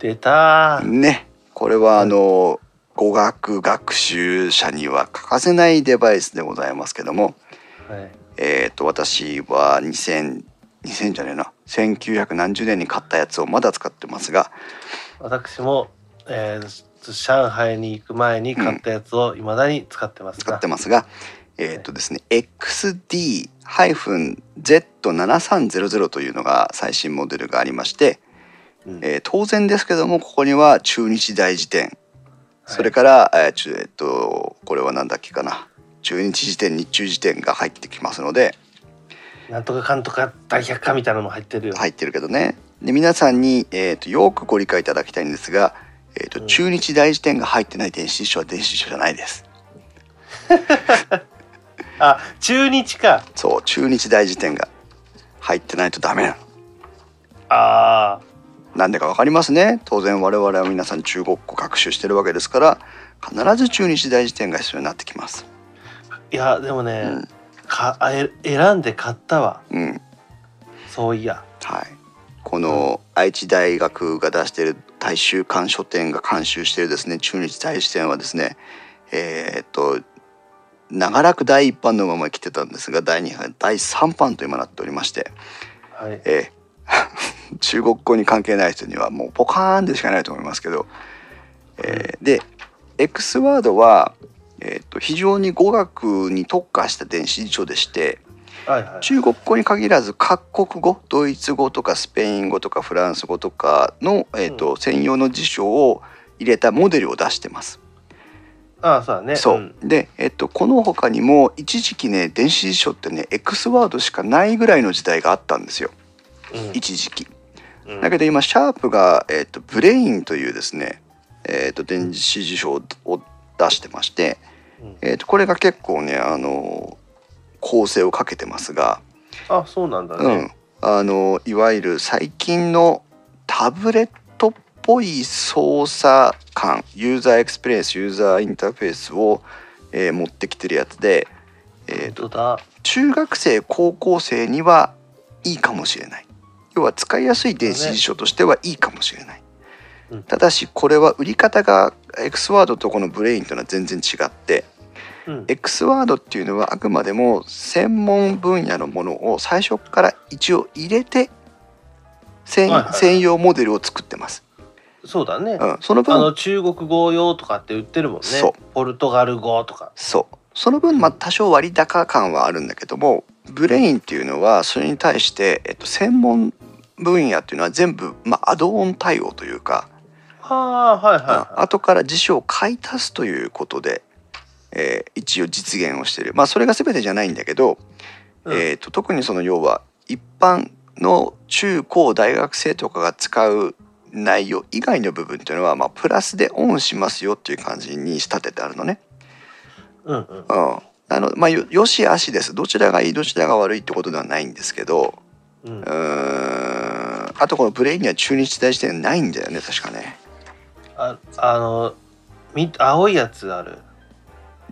出た。ーね。これはあの、語学学習者には欠かせないデバイスでございますけども、はい。えー、と私は2000 2000じゃねえな。1900何十年に買ったやつをまだ使ってますが。私も、えー上海に行く前に買ったやつを未だに使ってます使が、ってますが、えっ、とですね XD-Z7300 というのが最新モデルがありまして、うん。えー当然ですけどもここには中日大辞典。はい。それから、えーえっとこれはなんだっけかな。中日辞典日中辞典が入ってきますのでなんとかかんとか大百科みたいなのも入ってるよ、入ってるけどね。で皆さんに、えー、とよくご理解いただきたいんですが、えーとうん。中日大辞典が入ってない電子辞書は電子辞書じゃないです。あ中日か。そう中日大辞典が入ってないとダメなの。あなんでかわかりますね。当然我々は皆さん中国語学習してるわけですから必ず中日大辞典が必要になってきます。ーいやでもね、うんかあえ選んで買ったわ。うん。そういや。はい。この愛知大学が出している大衆館書店が監修しているですね中日大辞典はですねえーっと長らく第一版のまま来てたんですが第2版第3版と今なっておりまして、はい。えー 中国語に関係ない人にはもうポカーンでしかないと思いますけど、えーで X ワードは、えーっと非常に語学に特化した電子辞書でしてはいはい。中国語に限らず各国語ドイツ語とかスペイン語とかフランス語とかの、えーと専用の辞書を入れたモデルを出してます。あそうだね。そう、ん。で、えっと、この他にも一時期ね電子辞書ってね X ワードしかないぐらいの時代があったんですよ。うん。一時期。うん。だけど今シャープが、えっと、ブレインというですね、えっと、電子辞書を出してまして、うん。えっと、これが結構ねあの構成をかけてますが、あそうなんだね、うん、あのいわゆる最近のタブレットっぽい操作感ユーザーエクスペリエンスユーザーインターフェースを、えー持ってきてるやつで、えーと中学生高校生にはいいかもしれない。要は使いやすい電子辞書としてはいいかもしれない、うんただしこれは売り方が X ワードとこのブレインというのは全然違ってうん。X ワードっていうのはあくまでも専門分野のものを最初から一応入れて専,、はいはいはい。専用モデルを作ってます。そうだね、うん、その分あの中国語用とかって売ってるもんね。そう。ポルトガル語とか。そう。その分まあ多少割高感はあるんだけどもブレインっていうのはそれに対して、えっと、専門分野っていうのは全部、まあ、アドオン対応というか、ああはいはい後から辞書を買い足すということでえー一応実現をしてる。まあそれが全てじゃないんだけど、うん。えー、と特にその要は一般の中高大学生とかが使う内容以外の部分っていうのは、まあ、プラスでオンしますよっていう感じに仕立ててあるのね。うんうん。うん。あのまあ、よよし悪しです。どちらがいいどちらが悪いってことではないんですけどうん。うーん。あとこのブレインには中日大辞典ないんだよね確かねああのみ青いやつある。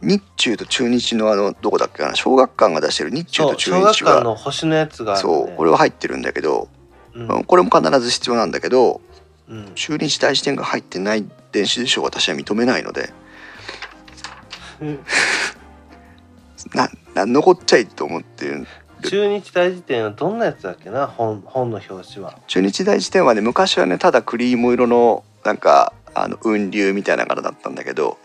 日中と中日のあのどこだっけかな？小学館が出してる日中と中小学館の星のやつがある、ね、そうこれは入ってるんだけど、うん。うんこれも必ず必要なんだけどうん。中日大辞典が入ってない電子辞書を私は認めないので。ななんのこっちゃいと思ってる。中日大辞典はどんなやつだっけな？本本の表紙は。中日大辞典はね昔はねただクリーム色のなんかあの雲流みたいな柄だったんだけど、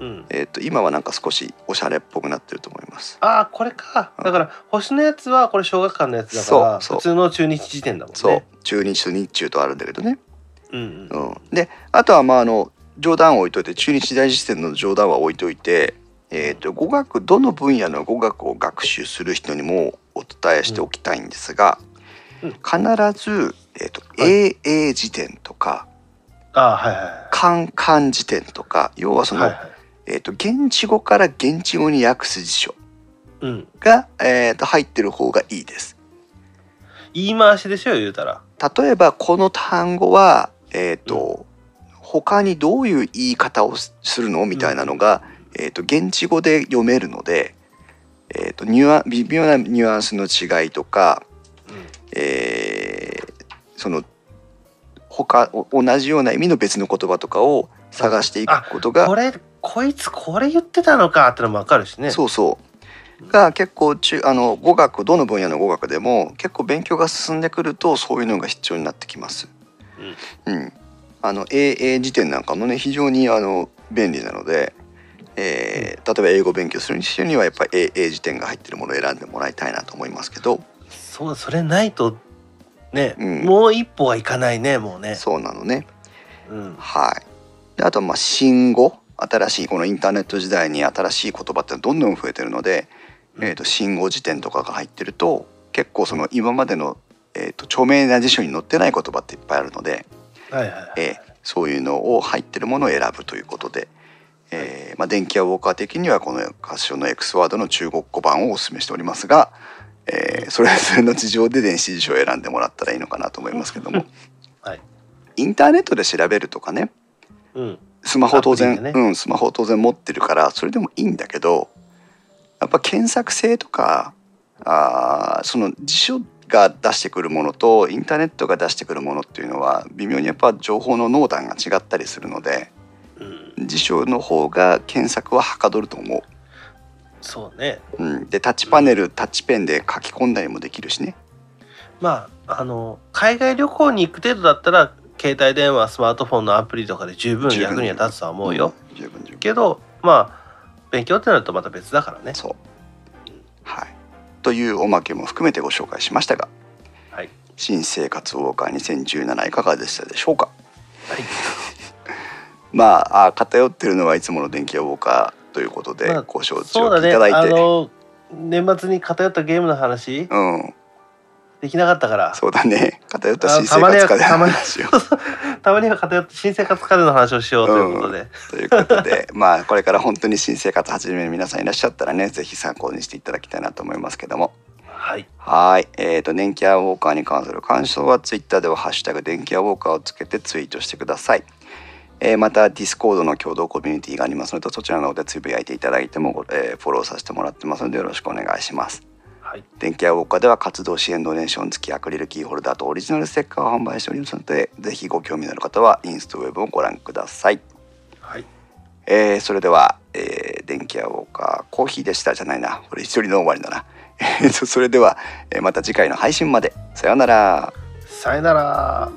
うん。えー、と今はなんか少しおしゃれっぽくなってると思います。ああこれか。だから星のやつはこれ小学館のやつだからそうそう。普通の中日辞典だもんね。そう。中日と日中とあるんだけどね、うんうん。うん、であとはまああの冗談を置いといて中日大辞典の冗談は置いといて、えー、と語学どの分野の語学を学習する人にもお伝えしておきたいんですが、うん。必ず、えーとはい。AA 辞典とかああはいはい。はカンカン辞典とか要はいその、はいはい。えー、と現地語から現地語に訳す辞書うん。が、えー、と入ってる方がいいです。言い回しでしょ言うたら。例えばこの単語は、えーと他にどういう言い方をすするの？みたいなのが、えー、と現地語で読めるので、えー、とニュア微妙なニュアンスの違いとか、えーその他お同じような意味の別の言葉とかを探していくことがこれこいつこれ言ってたのかってのもわかるしね。そうそう。が結構中あの語学どの分野の語学でも結構勉強が進んでくるとそういうのが必要になってきます。うん、あの AA 辞典なんかもね非常にあの便利なので、えー例えば英語勉強する人にはやっぱり AA 辞典が入ってるものを選んでもらいたいなと思いますけど。そうそれないとね、うん。もう一歩はいかないねもうね。そうなのね。うん。はい、であとはまあ新語？新しいこのインターネット時代に新しい言葉ってどんどん増えてるので、うん。えー、と新語辞典とかが入ってると結構その今までの、えー、と著名な辞書に載ってない言葉っていっぱいあるので、はいはいはいえーそういうのを入ってるものを選ぶということで、えーまあ、電気屋ウォーカー的にはこのカシオの X ワードの中国語版をお勧めしておりますが、えーそれぞれの事情で電子辞書を選んでもらったらいいのかなと思いますけども。はい。インターネットで調べるとかね。うん。スマホ当然、ね。うんスマホ当然持ってるからそれでもいいんだけどやっぱ検索性とかあーその辞書が出してくるものとインターネットが出してくるものっていうのは微妙にやっぱ情報の濃淡が違ったりするのでうん。辞書の方が検索ははかどると思そうね。う、うん、でタッチパネルタッチペンで書き込んだりもできるしね。まああの海外旅行に行く程度だったら携帯電話スマートフォンのアプリとかで十分役には立つとは思うよ、ん。十分十分。けどまあ勉強ってなるとまた別だからね。そう。はい。というおまけも含めてご紹介しましたがはい。新生活ウォーカー2017いかがでしたでしょうか？はい。まああ偏ってるのはいつもの電気屋ウォーカーということでまあご承知そうだねおきいただいて、あの年末に偏ったゲームの話うん。できなかったから。そうだね。偏った新生活家でたまに話を。たまには偏った新生活家電の話をしようということで、ということでまあこれから本当に新生活始める皆さんいらっしゃったらねぜひ参考にしていただきたいなと思いますけども。はい。はい。えー、と電気屋ウォーカーに関する感想はツイッターでは「ハッシュタグ電気屋ウォーカー」をつけてツイートしてください。えーまたディスコードの共同コミュニティがありますのでそちらの方でつぶやいていただいても、えーフォローさせてもらってますのでよろしくお願いします。はい電気屋ウォーカーでは活動支援ドネーション付きアクリルキーホルダーとオリジナルステッカーを販売しておりますのでぜひご興味のある方はインストウェブをご覧ください。はいえーそれでは、えー電気屋ウォーカーコーヒーでしたじゃないなこれ一人の終わりだな。それでは、えーまた次回の配信までさようなら。さよなら